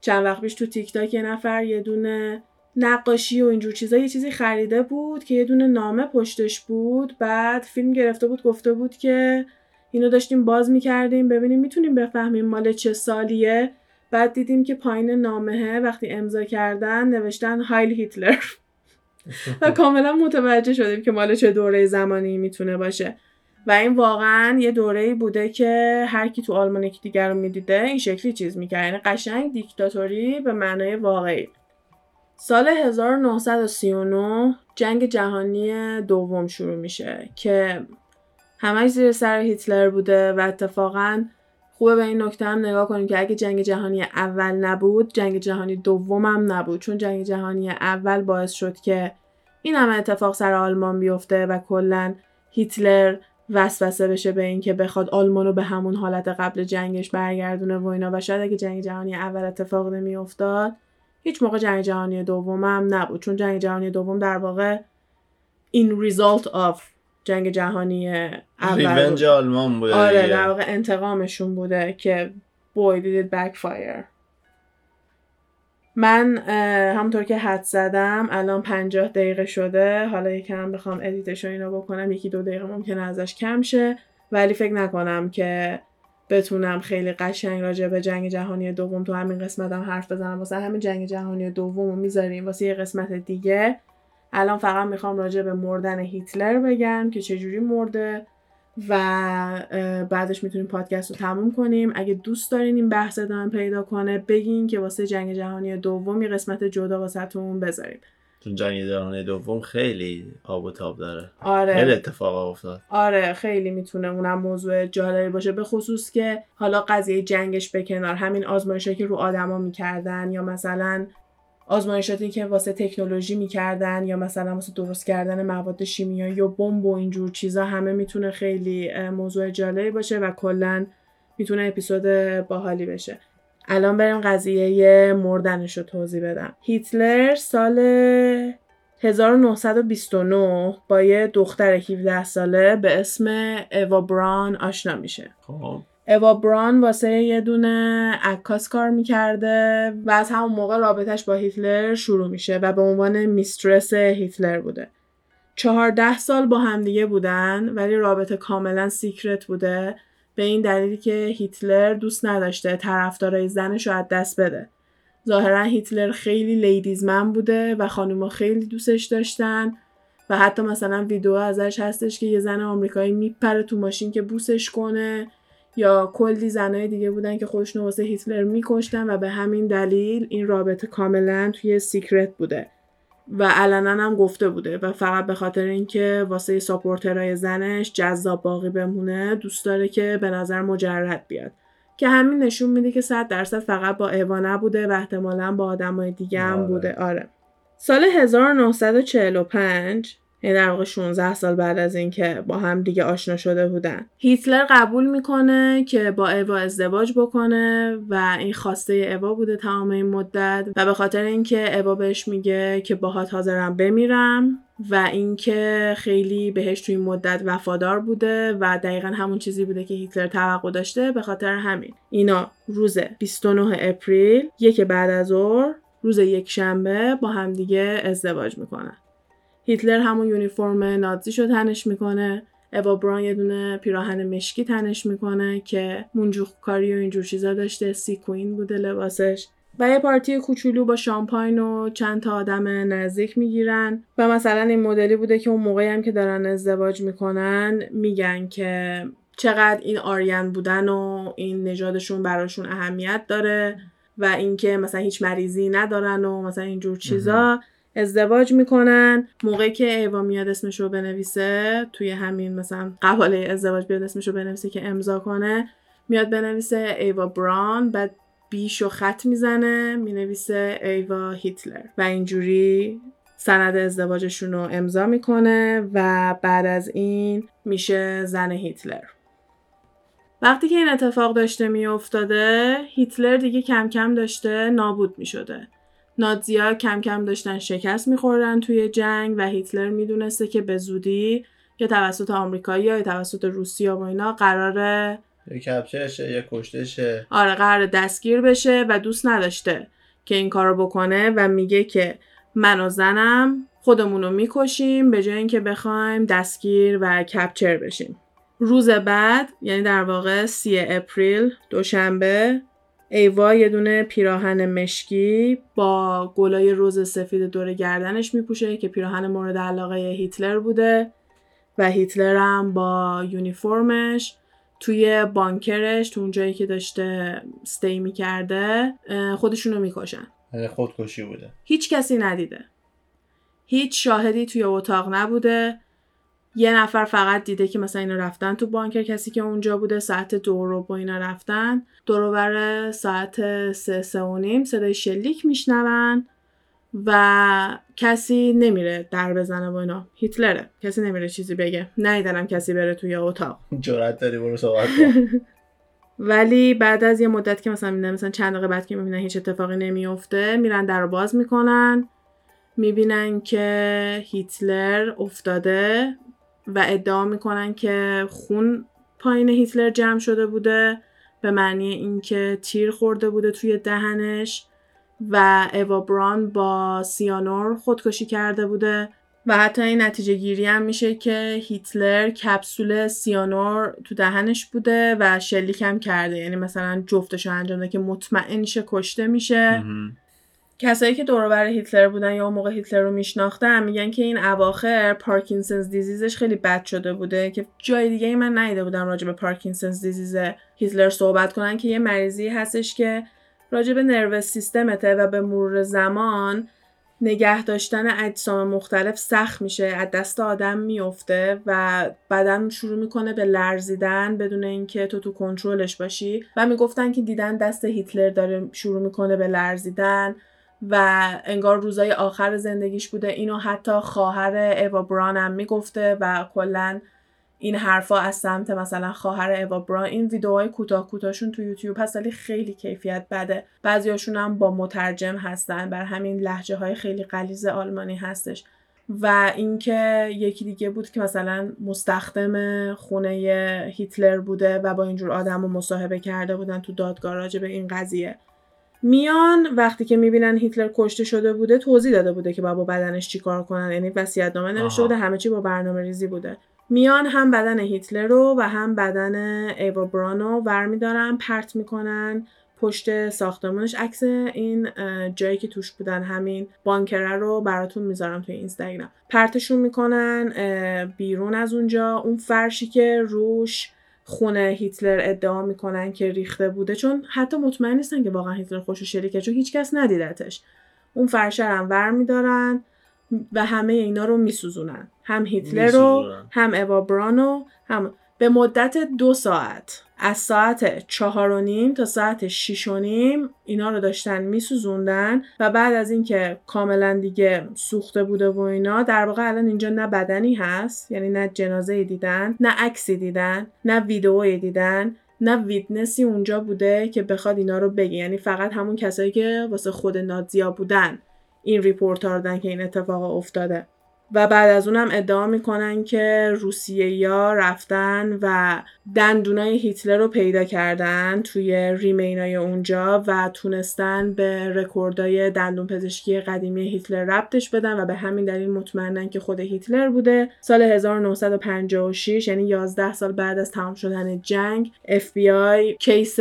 چند وقت پیش تو تیک تاک یه نفر یه دونه نقاشی و اینجور چیزا یه چیزی خریده بود که یه دونه نامه پشتش بود. بعد فیلم گرفته بود گفته بود که اینو داشتیم باز می‌کردیم. ببینیم می‌تونیم بفهمیم مال چه سالیه. بعد دیدیم که پایین نامه وقتی امضا کردن نوشتن هایل هیتلر. و کاملا متوجه شدیم که مال چه دوره زمانی می‌تونه باشه. و این واقعا یه دوره بوده که هر کی تو آلمان یکی دیگر رو می‌دیده این شکلی چیز می‌کرد. یعنی قشنگ دیکتاتوری به معنای واقعی. سال 1939 جنگ جهانی دوم شروع میشه که همش زیر سر هیتلر بوده و اتفاقا خوبه به این نکته هم نگاه کنیم که اگه جنگ جهانی اول نبود جنگ جهانی دوم هم نبود. چون جنگ جهانی اول باعث شد که این همه اتفاق سر آلمان بیفته و کلا هیتلر وسوسه بشه به اینکه بخواد آلمان رو به همون حالت قبل جنگش برگردونه و اینا. و شاید اگه جنگ جهانی اول اتفاق نمیافتاد هیچ موقع جنگ جهانی دوم هم نبود. چون جنگ جهانی دوم در واقع این result of جنگ جهانی اول. آلمان بوده آره در واقع انتقامشون بوده که boy did it backfire. من همونطور که حد زدم الان پنجاه دقیقه شده. حالا یکم بخوام ادیتش اینا بکنم. یکی دو دقیقه ممکنه ازش کم شه. ولی فکر نکنم که بتونم خیلی قشنگ راجع به جنگ جهانی دوم تو همین قسمت هم حرف بزنم. واسه همین جنگ جهانی دوم رو می‌ذاریم. واسه یه قسمت دیگه. الان فقط می‌خوام راجع به مردن هیتلر بگم که چجوری مرده و بعدش می‌تونیم پادکست رو تموم کنیم. اگه دوست دارین این بحث ادامه پیدا کنه بگین که واسه جنگ جهانی دوم یه قسمت جدا واسهتون بذاریم. چون جنگ جهانی دوم خیلی آب و تاب داره. آره. خیلی اتفاق افتاد. آره خیلی می‌تونه اونم موضوع جالبی باشه. به خصوص که حالا قضیه جنگش به کنار همین آزمایشی که رو آدما می‌کردن یا مثلا آزمایشاتی که واسه تکنولوژی می‌کردن یا مثلا واسه درست کردن مواد شیمیایی یا بمب و اینجور چیزا همه می‌تونه خیلی موضوع جالبی باشه و کلا می‌تونه اپیزود باحالی بشه. الان بریم قضیه مردنش رو توضیح بدم. هیتلر سال 1929 با یه دختر 17 ساله به اسم اوا بران آشنا میشه. خب. اوا بران واسه یه دونه عکاس کار می‌کرده و از همون موقع رابطش با هیتلر شروع میشه و به عنوان میسترس هیتلر بوده. چهارده سال با همدیگه بودن ولی رابطه کاملا secret بوده. به این دلیلی که هیتلر دوست نداشته طرفدارای زنش رو از دست بده. ظاهرا هیتلر خیلی ladies man بوده و خانوما خیلی دوستش داشتن و حتی مثلا ویدیو ازش هستش که یه زن آمریکایی میپره تو ماشین که بوسش کنه. یا کلی زنای دیگه بودن که خودشون واسه هیتلر میکشتن و به همین دلیل این رابطه کاملا توی secret بوده. و علنا هم گفته بوده و فقط به خاطر اینکه واسه ساپورترای زنش جذاب باقی بمونه دوست داره که به نظر مجرد بیاد. که همین نشون میده که صد درصد فقط با ایوا نبوده و احتمالا با آدمای دیگه هم آره. بوده. آره. سال 1945 یعنی در واقع 16 سال بعد از اینکه با هم دیگه آشنا شده بودن. هیتلر قبول می‌کنه که با ایوا ازدواج بکنه و این خواسته ایوا بوده تمام این مدت و به خاطر اینکه ایوا بهش میگه که باهات حاضرم بمیرم و اینکه خیلی بهش توی مدت وفادار بوده و دقیقا همون چیزی بوده که هیتلر توقع داشته به خاطر همین. اینا روز 29 اپریل یک بعد از ظهر روز یک شنبه با همدیگه ازدواج می‌کنن. هیتلر همون یونیفرم نازی رو تنش می‌کنه. اوا بران یه دونه پیراهن مشکی تنش می‌کنه که منجوخ کاری و اینجور چیزا داشته. سی کوین بوده لباسش. و یه پارتی کوچولو با شامپاین و چند تا آدم نزدیک می‌گیرن. و مثلا این مدلی بوده که اون موقعی هم که دارن ازدواج می‌کنن میگن که چقدر این آریان بودن و این نژادشون براشون اهمیت داره و اینکه مثلا هیچ مریضی ندارن و مثلا اینجور چیزا. ازدواج می‌کنن. موقعی که ایوا میاد اسمش رو بنویسه توی همین مثلا قباله ازدواج بیاد اسمش رو بنویسه که امضا کنه میاد بنویسه ایوا بران بعد بیش و خط می‌زنه می‌نویسه ایوا هیتلر. و اینجوری سند ازدواجشون رو امضا می‌کنه و بعد از این میشه زن هیتلر. وقتی که این اتفاق داشته میافتاده هیتلر دیگه کم کم داشته نابود می‌شده. نازیا کم کم داشتن شکست میخوردن توی جنگ و هیتلر می‌دونسته که به زودی که توسط آمریکایی یا توسط روسیا و اینا قراره یه کپچه شه یه کشته شه آره قرار دستگیر بشه و دوست نداشته که این کارو بکنه و میگه که من و زنم خودمون رو می‌کشیم به جای اینکه بخوایم دستگیر و کپچر بشیم. روز بعد یعنی در واقع سی اپریل دوشنبه ایوا یه دونه پیراهن مشکی با گلای روز سفید دور گردنش میپوشه که پیراهن مورد علاقه هیتلر بوده و هیتلر هم با یونیفرمش توی بانکرش تو اون جایی که داشته ستی می‌کرده خودشونو می‌کشن. خودکشی بوده. هیچ کسی ندیده. هیچ شاهدی توی اتاق نبوده. یه نفر فقط دیده که مثلا اینا رفتن تو بانکر کسی که اونجا بوده ساعت دو رو با اینا رفتن دور ساعت سه سه و نیم صدای شلیک میشنون و کسی نمیره در بزنه با اینا. هیتلره. کسی نمیره چیزی بگه. نیدنم کسی بره توی اتاق. جرأت داری برو صحبت ولی بعد از یه مدت که مثلا می‌بینن مثلا چند دقیقه بعد که می‌بینن هیچ اتفاقی نمیفته میرن در رو باز می‌کنن. می‌بینن که هیتلر افتاده و ادعا می‌کنن که خون پایین هیتلر جمع شده بوده به معنی اینکه تیر خورده بوده توی دهنش و ایوا بران با سیانور خودکشی کرده بوده و حتی این نتیجه گیری هم میشه که هیتلر کپسول سیانور تو دهنش بوده و شلیک هم کرده. یعنی مثلا جفتش انجام داده که مطمئن شه کشته میشه. کسایی که دور هیتلر بودن یا اون موقع هیتلر رو میشناختن میگن که این اواخر پارکینسونز دیزیزش خیلی بد شده بوده که جای دیگه ای من ندیده بودم راجع به پارکینسونز دیزیز هیتلر صحبت کنن که یه مریضی هستش که راجع به نروس سیستمته و به مرور زمان نگه داشتن اجسام مختلف سخت میشه از دست آدم میفته و بدن شروع می‌کنه به لرزیدن بدون اینکه تو تو کنترلش باشی. و می‌گفتن که دیدن دست هیتلر داره شروع می‌کنه به لرزیدن. و انگار روزای آخر زندگیش بوده. اینو حتی خواهر ایوا بران هم می‌گفته و کلا این حرفا از سمت مثلا خواهر ایوا بران این ویدیوهای کوتاه کوتاهشون تو یوتیوب هست ولی خیلی کیفیت بده. بعضیاشون هم با مترجم هستن بر همین لحجه های خیلی غلیظ آلمانی هستش. و اینکه یکی دیگه بود که مثلا مستخدم خونه هیتلر بوده و با اینجور آدم رو مصاحبه کرده بودن تو دادگاه راجع به این قضیه. میان وقتی که می‌بینن هیتلر کشته شده بوده توضیح داده بوده که با بدنش چیکار کنن. یعنی نامه نوشته بوده همه چی با برنامه ریزی بوده. میان هم بدن هیتلر رو و هم بدن ایوا برانو ور میدارن پرت می‌کنن پشت ساختمانش عکس این جایی که توش بودن همین بانکره رو براتون می‌ذارم توی اینستاگرام. پرتشون می‌کنن بیرون از اونجا. اون فرشی که روش خونه هیتلر ادعا می‌کنن که ریخته بوده چون حتی مطمئن نیستن که واقعا هیتلر خوش شریکه چون هیچکس ندیدتش. اون فرشه هم ور میدارن و همه اینا رو میسوزونن. هم هیتلر رو هم اوا برانو هم به مدت دو ساعت. از ساعت چهار و نیم تا ساعت شیش و نیم اینا رو داشتن میسوزوندن و بعد از اینکه کاملا دیگه سوخته بوده و اینا در واقع الان اینجا نه بدنی هست یعنی نه جنازه دیدن نه عکسی دیدن نه ویدئویی دیدن نه ویدنسی اونجا بوده که بخواد اینا رو بگه. یعنی فقط همون کسایی که واسه خود نازیا بودن این report دادن که این اتفاق افتاده. و بعد از اونم ادعا می‌کنن که روسیه یا رفتن و دندونای هیتلر رو پیدا کردن توی remain های اونجا و تونستن به رکوردای دندون پزشکی قدیمی هیتلر ربطش بدن و به همین دلیل مطمئنن که خود هیتلر بوده. سال 1956 یعنی 11 سال بعد از تمام شدن جنگ FBI case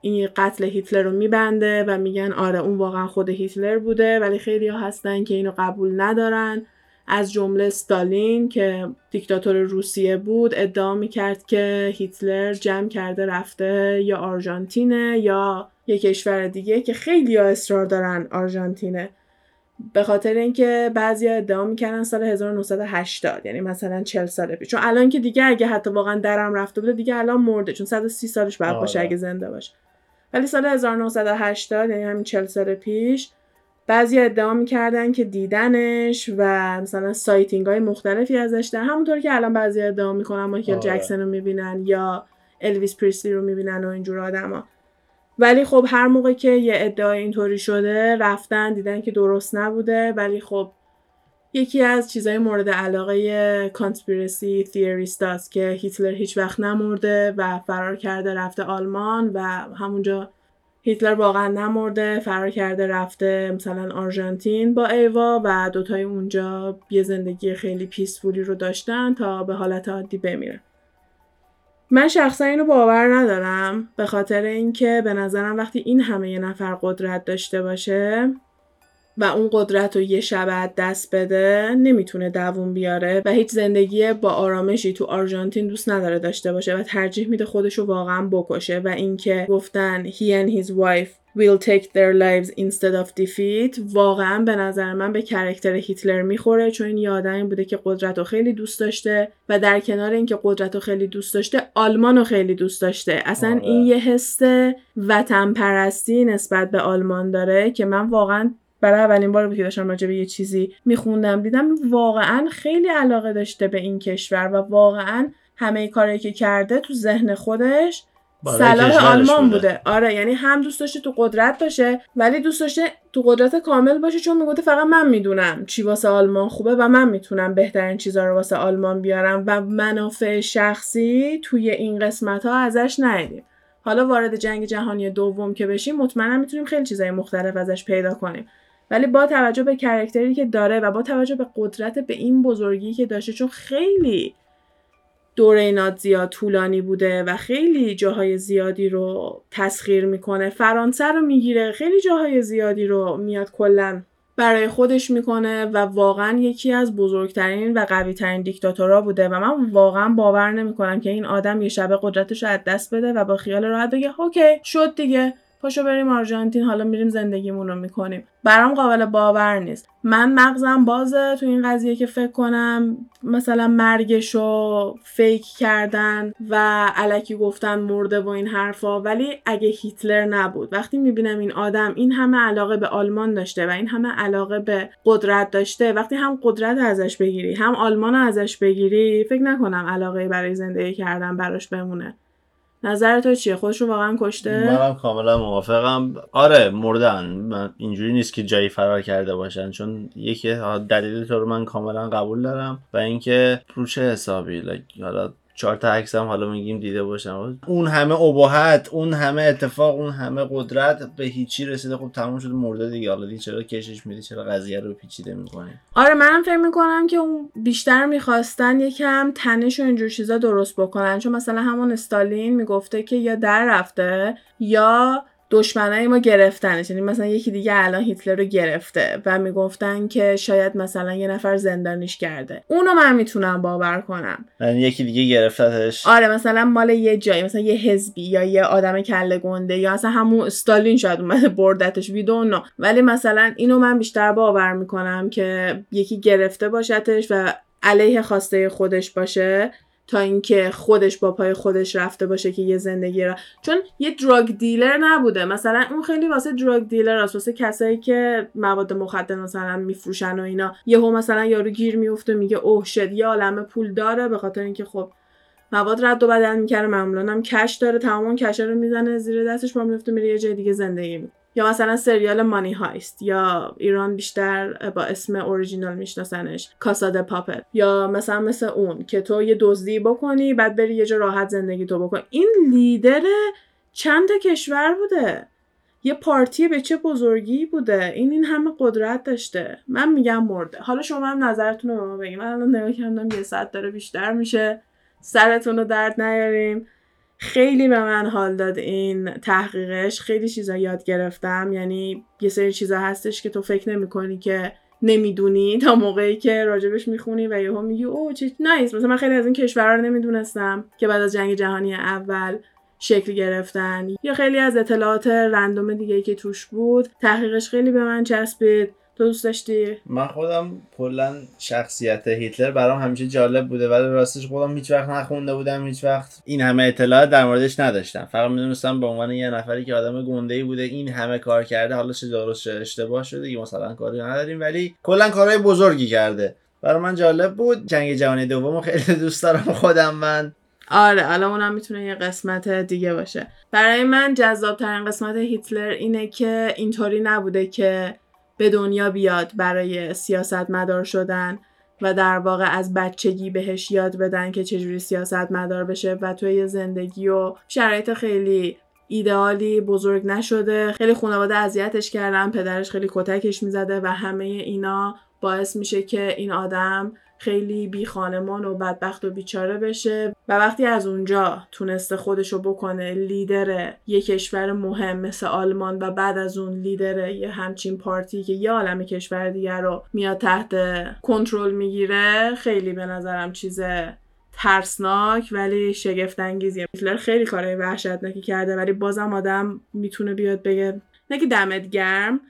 این قتل هیتلر رو میبنده و میگن آره اون واقعا خود هیتلر بوده ولی خیلی ها هستن که اینو قبول ندارن. از جمله ستالین که دیکتاتور روسیه بود ادعا می‌کرد که هیتلر جمع کرده رفته یا آرژانتینه یا یه کشور دیگه که خیلی ها اصرار دارن آرژانتینه. به خاطر اینکه بعضی ادعا می‌کردن سال 1980 یعنی مثلا 40 سال پیش. چون الان که دیگه اگه حتی واقعا درم رفته بوده دیگه الان مرده چون 130 سالش بعد باشه آره. اگه زنده باشه. ولی سال 1980 یعنی همین 40 سال پیش بعضی ادعا می‌کردن که دیدنش و مثلا sighting های مختلفی ازش در همونطور که الان بعضی ادعا می‌کنن مایکل آره. جکسن رو می‌بینن یا الویس پریسلی رو می‌بینن و اینجور آدما ولی خب هر موقع که یه ادعا اینطوری شده رفتن دیدن که درست نبوده ولی خب یکی از چیزهای مورد علاقه conspiracy theorist که هیتلر هیچ وقت نمرده و فرار کرده رفته آلمان و همونجا هیتلر واقعا نمرده فرار کرده رفته مثلا آرژانتین با ایوا و دوتای اونجا یه زندگی خیلی پیسفولی رو داشتن تا به حالت عادی بمیرن من شخصا اینو باور ندارم به خاطر اینکه به نظرم وقتی این همه یه نفر قدرت داشته باشه و اون قدرت رو یه شب دست بده نمی‌تونه دووم بیاره و هیچ زندگی با آرامشی تو آرژانتین دوست نداره داشته باشه و ترجیح میده خودش رو واقعا بکشه و اینکه گفتن he and his wife will take their lives instead of defeat واقعا به نظر من به کرکتر هیتلر می‌خوره چون این یادمی بوده که قدرت رو خیلی دوست داشته و در کنار اینکه قدرت رو خیلی دوست داشته آلمان رو خیلی دوست داشته اصلا آره. این یه حس وطن پرستی نسبت به آلمان داره که من واقعا برای اولین بار بود که داشتم راجع به یه چیزی میخوندم دیدم واقعا خیلی علاقه داشته به این کشور و واقعا همه کاری که کرده تو ذهن خودش صلاح آلمان بوده. آره یعنی هم دوست داشته تو قدرت باشه ولی دوست داشته تو قدرت کامل باشه چون می‌گفته فقط من می‌دونم چی واسه آلمان خوبه و من می‌تونم بهترین چیزا رو واسه آلمان بیارم و منافع شخصی توی این قسمت ها ازش ندیدیم. حالا وارد جنگ جهانی دوم که بشیم مطمئنم می‌تونیم خیلی چیزای مختلف ازش پیدا کنیم. ولی با توجه به کرکتری که داره و با توجه به قدرت به این بزرگی که داشته چون خیلی دوره نازیا طولانی بوده و خیلی جاهای زیادی رو تسخیر می‌کنه فرانسه رو می‌گیره خیلی جاهای زیادی رو میاد کلا برای خودش می‌کنه و واقعا یکی از بزرگترین و قویترین دیکتاتورها بوده و من واقعا باور نمی‌کنم که این آدم یه شبه قدرتش رو از دست بده و با خیال راحت بگه اوکی شد دیگه. پاشو بریم آرژانتین حالا میریم زندگیمون رو می‌کنیم. برام قابل باور نیست. من مغزم بازه تو این قضیه که فکر کنم مثلا مرگش رو فیک کردن و علکی گفتن مرده و این حرفا. ولی اگه هیتلر نبود وقتی می‌بینم این آدم این همه علاقه به آلمان داشته و این همه علاقه به قدرت داشته وقتی هم قدرت ازش بگیری هم آلمان ازش بگیری فکر نکنم علاقه برای زندگی کردن براش بمونه. نظر تو چیه؟ خودشون واقعا کشته؟ منم کاملا موافقم. آره مردن. من اینجوری نیست که جایی فرار کرده باشن چون یکی دلیل تو رو من کاملا قبول دارم. و اینکه رو چه حسابی حالا چهار تا عکس هم حالا میگیم دیده باشم اون همه ابهت اون همه اتفاق اون همه قدرت به هیچی رسیده. خب تموم شده مرده دیگه. حالا دیگه چرا کشش میدی؟ چرا قضیه رو پیچیده می‌کنی؟ آره منم فکر می‌کنم که اون بیشتر می‌خواستن یکم تنش و اینجور چیزا درست بکنن. چون مثلا همون استالین می‌گفته که یا در رفته یا دشمنای ما گرفتنش. یعنی مثلا یکی دیگه الان هیتلر رو گرفته و می‌گفتن که شاید مثلا یه نفر زندانیش کرده. اونو من می‌تونم باور کنم. یعنی یکی دیگه گرفتتش. آره مثلا مال یه جایی مثلا یه حزبی یا یه آدم کله گنده یا مثلا همون استالین شاید اومده بردتش ویدو نه. ولی مثلا اینو من بیشتر باور می‌کنم که یکی گرفته باشتش و علیه خواسته خودش باشه. تا اینکه خودش با پای خودش رفته باشه که یه زندگی را چون یه دراگ دیلر نبوده. مثلا اون خیلی واسه دراگ دیلر هست واسه کسایی که مواد مخدر مثلا میفروشن و اینا. یهو مثلا یارو گیر میفته میگه اوه شد یه عالمه پول داره به خاطر اینکه خب مواد رد و بدل می‌کرده معمولا هم کش داره تمام کش رو می‌زنه زیر دستش با میفته میره یه جای دیگه زندگی می‌کنه. یا مثلا سریال مانی هایست یا ایران بیشتر با اسم اوریجینال میشناسنش کاساد پاپت. یا مثلا مثل اون که تو یه دزدی بکنی بعد بری یه جا راحت زندگی تو بکن این لیدر چند کشور بوده. یه پارتی به چه بزرگی بوده. این این همه قدرت داشته. من میگم مرده. حالا شما هم نظرتون رو ما بگیم من الان نگاه کردم یه ساعت داره بیشتر میشه. سرتون رو درد نیاریم. خیلی به من حال داد این تحقیقش. خیلی چیزا یاد گرفتم. یعنی یه سری چیزا هستش که تو فکر نمی کنی که نمی‌دونی. تا موقعی که راجبش می‌خونی و یهو میگی او چه نایس مثلا من خیلی از این کشورها رو نمی‌دونستم که بعد از جنگ جهانی اول شکل گرفتن. یا خیلی از اطلاعات رندوم دیگه که توش بود. تحقیقش خیلی به من چسبید. دوست داشتی؟ من خودم کلا شخصیت هیتلر برام همیشه جالب بوده ولی راستش خودم هیچ وقت نخونده بودم هیچ وقت. این همه اطلاعات در موردش نداشتم. فقط می‌دونستم به عنوان یه نفری که آدم گنده ای بوده این همه کار کرده حالا چه درست چه اشتباه شده که مثلا کاری نداریم ولی کلا کارهای بزرگی کرده. برای من جالب بود. جنگ جهانی دوم خیلی دوست دارم خودم من. آره حالا اونم می‌تونه یه قسمت دیگه باشه. برای من جذاب ترین قسمت هیتلر اینه که اینطوری نبوده که به دنیا بیاد برای سیاست مدار شدن و در واقع از بچگی بهش یاد بدن که چجوری سیاست مدار بشه و توی زندگی و شرایط خیلی ایدئالی بزرگ نشده. خیلی خانواده اذیتش کردن پدرش خیلی کتکش می‌زده و همه اینا باعث میشه که این آدم خیلی بی خانمان و بدبخت و بیچاره بشه و وقتی از اونجا تونسته خودشو بکنه لیدر یه کشور مهم مثل آلمان و بعد از اون لیدر یه همچین پارتی که یه عالم کشور دیگر رو میاد تحت کنترل می‌گیره خیلی به نظرم چیز ترسناک ولی شگفت انگیزیه هیتلر خیلی کارهای وحشتناکی کرده ولی بازم آدم می‌تونه بیاد بگه نه که دمت گرم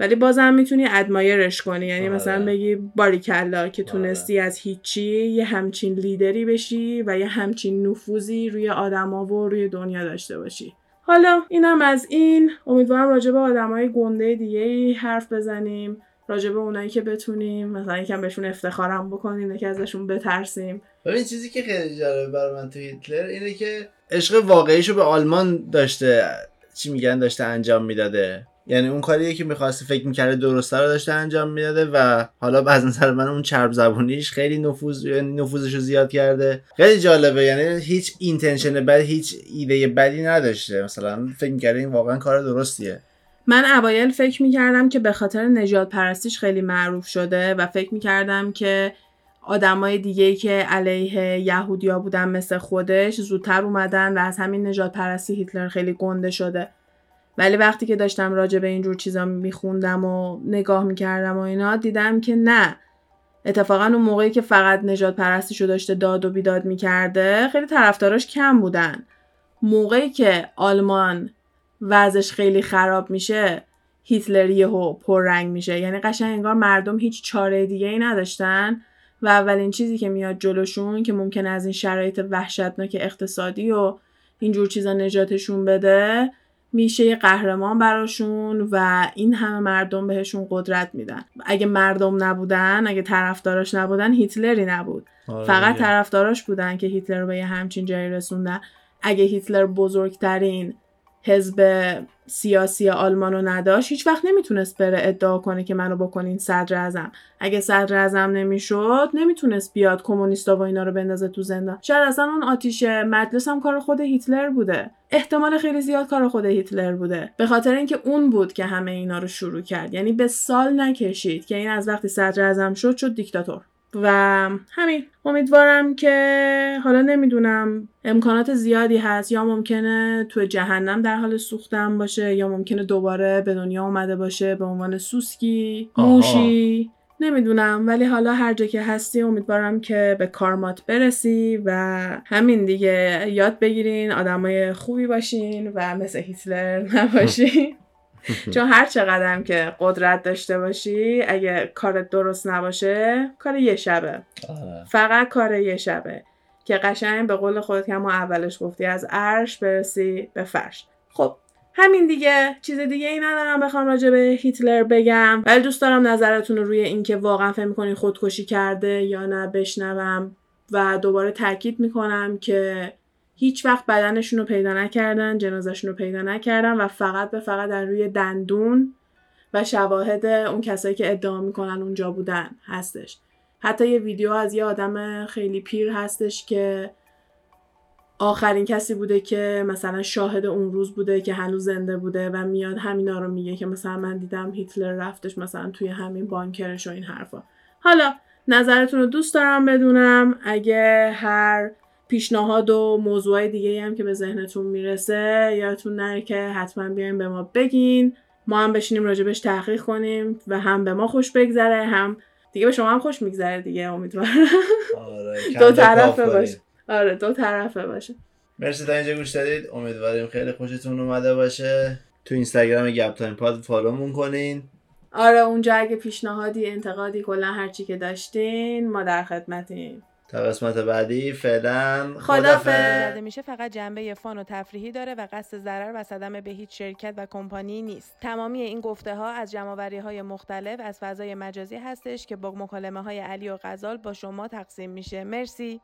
ولی بازم می‌تونی ادمایرش کنی. یعنی آره. مثلا بگی باریکلا که آره. تونستی از هیچی یه همچین لیدری بشی و یه همچین نفوذی روی آدما و روی دنیا داشته باشی. حالا اینم از این. امیدوارم راجع به آدمای گنده دیگه ای حرف بزنیم. راجع به اونایی که بتونیم مثلا یکم بهشون افتخارم بکنیم که ازشون بترسیم. ببین چیزی که خیلی جالبه برای من تو هیتلر اینه که عشق واقعیشو به آلمان داشته چی میگن داشته انجام می‌داده. یعنی اون کاریه که می‌خواسته فکر می‌کرده درسته رو داشته انجام می‌داده و حالا از نظر من اون چرب زبونیش خیلی نفوذ یعنی نفوذش رو زیاد کرده. خیلی جالبه یعنی هیچ اینتنشن بد هیچ ایده بدی نداشته. مثلا فکر می‌کرده این واقعا کار درستیه. من اوایل فکر می‌کردم که به خاطر نجات پرستیش خیلی معروف شده و فکر می‌کردم که آدمای دیگه که علیه یهودیا بودن مثل خودش زودتر اومدن و از همین نجات پرستی هیتلر خیلی گنده شده. ولی وقتی که داشتم راجع به اینجور چیزا میخوندم و نگاه می‌کردم و اینا دیدم که نه. اتفاقا اون موقعی که فقط نجات پرستیشو داشته داد و بیداد می‌کرده خیلی طرفداراش کم بودن. موقعی که آلمان وضعش خیلی خراب میشه هیتلر یهو پررنگ میشه. یعنی قشنگ انگار مردم هیچ چاره دیگه ای نداشتن و اولین چیزی که میاد جلوشون که ممکن از این شرایط وحشتناک اقتصادی و اینجور چیزا نجاتشون بده میشه یه قهرمان براشون و این همه مردم بهشون قدرت میدن. اگه مردم نبودن اگه طرفداراش نبودن هیتلری نبود. آره فقط طرفداراش بودن که هیتلر رو به یه همچین جایی رسوندن. اگه هیتلر بزرگترین حزب سیاسی آلمان رو نداشت هیچ وقت نمی‌تونست بره ادعا کنه که منو بکنین صدر ازم اگه صدر ازم نمی‌شد نمی‌تونست بیاد کمونیستا و اینا رو بندازه تو زندان. شاید اصلا اون آتیش مجلس هم کار خود هیتلر بوده. احتمال خیلی زیاد کار خود هیتلر بوده. به خاطر اینکه اون بود که همه اینا رو شروع کرد. یعنی به سال نکشید که این از وقتی صدر ازم شد شد دیکتاتور. و همین امیدوارم که حالا نمی‌دونم امکانات زیادی هست یا ممکنه تو جهنم در حال سوختن باشه یا ممکنه دوباره به دنیا اومده باشه به عنوان سوسکی موشی نمی‌دونم. ولی حالا هر جا که هستی امیدوارم که به کارمات برسی و همین دیگه یاد بگیرین آدمای خوبی باشین و مثل هیتلر نباشین. چون هر چقدر که قدرت داشته باشی اگه کارت درست نباشه کار یه شبه. آره. فقط کار یه شبه. که قشنگ به قول خودت که ما اولش گفتی از عرش برسی به فرش. خب همین دیگه. چیز دیگه ای ندارم بخوام راجع به هیتلر بگم. ولی دوست دارم نظرتون رو روی اینکه واقعا فکر می‌کنین خودکشی کرده یا نه بشنوم. و دوباره تاکید می‌کنم که هیچ وقت بدنشون رو پیدا نکردن جنازشون رو پیدا نکردن و فقط به فقط در روی دندون و شواهد اون کسایی که ادعا می‌کنن اونجا بودن هستش. حتی یه ویدیو از یه آدم خیلی پیر هستش که آخرین کسی بوده که مثلا شاهد اون روز بوده که هنوز زنده بوده و میاد همینا رو میگه که مثلا من دیدم هیتلر رفتش مثلا توی همین بانکرش و این حرفا. حالا نظرتون رو دوست دارم بدونم. اگه هر پیشنهاد و موضوع دیگه هم که به ذهنتون می‌رسه یادتون نره که حتما بیاین به ما بگین. ما هم بشینیم راجبش تحقیق کنیم و هم به ما خوش بگذره هم دیگه به شما هم خوش میگذره دیگه امیدوارم. آره دو طرفه باشه. آره دو طرفه باشه. مرسی تا اینجا گوش دادید. امیدواریم خیلی خوشتون اومده باشه. تو اینستاگرام گپ تایم پاد follow مون کنین. آره اونجا اگه پیشنهادی انتقادی کلا هرچی که داشتین ما در خدمتیم. تا قسمت بعدی فعلا خدافظ. میشه فقط جنبه fun و تفریحی داره و قصد ضرر و صدمه به هیچ شرکت و کمپانی نیست. تمامی این گفته ها از جمع‌آوری های مختلف از فضای مجازی هستش که با مکالمه های علی و غزال با شما تقسیم میشه. مرسی.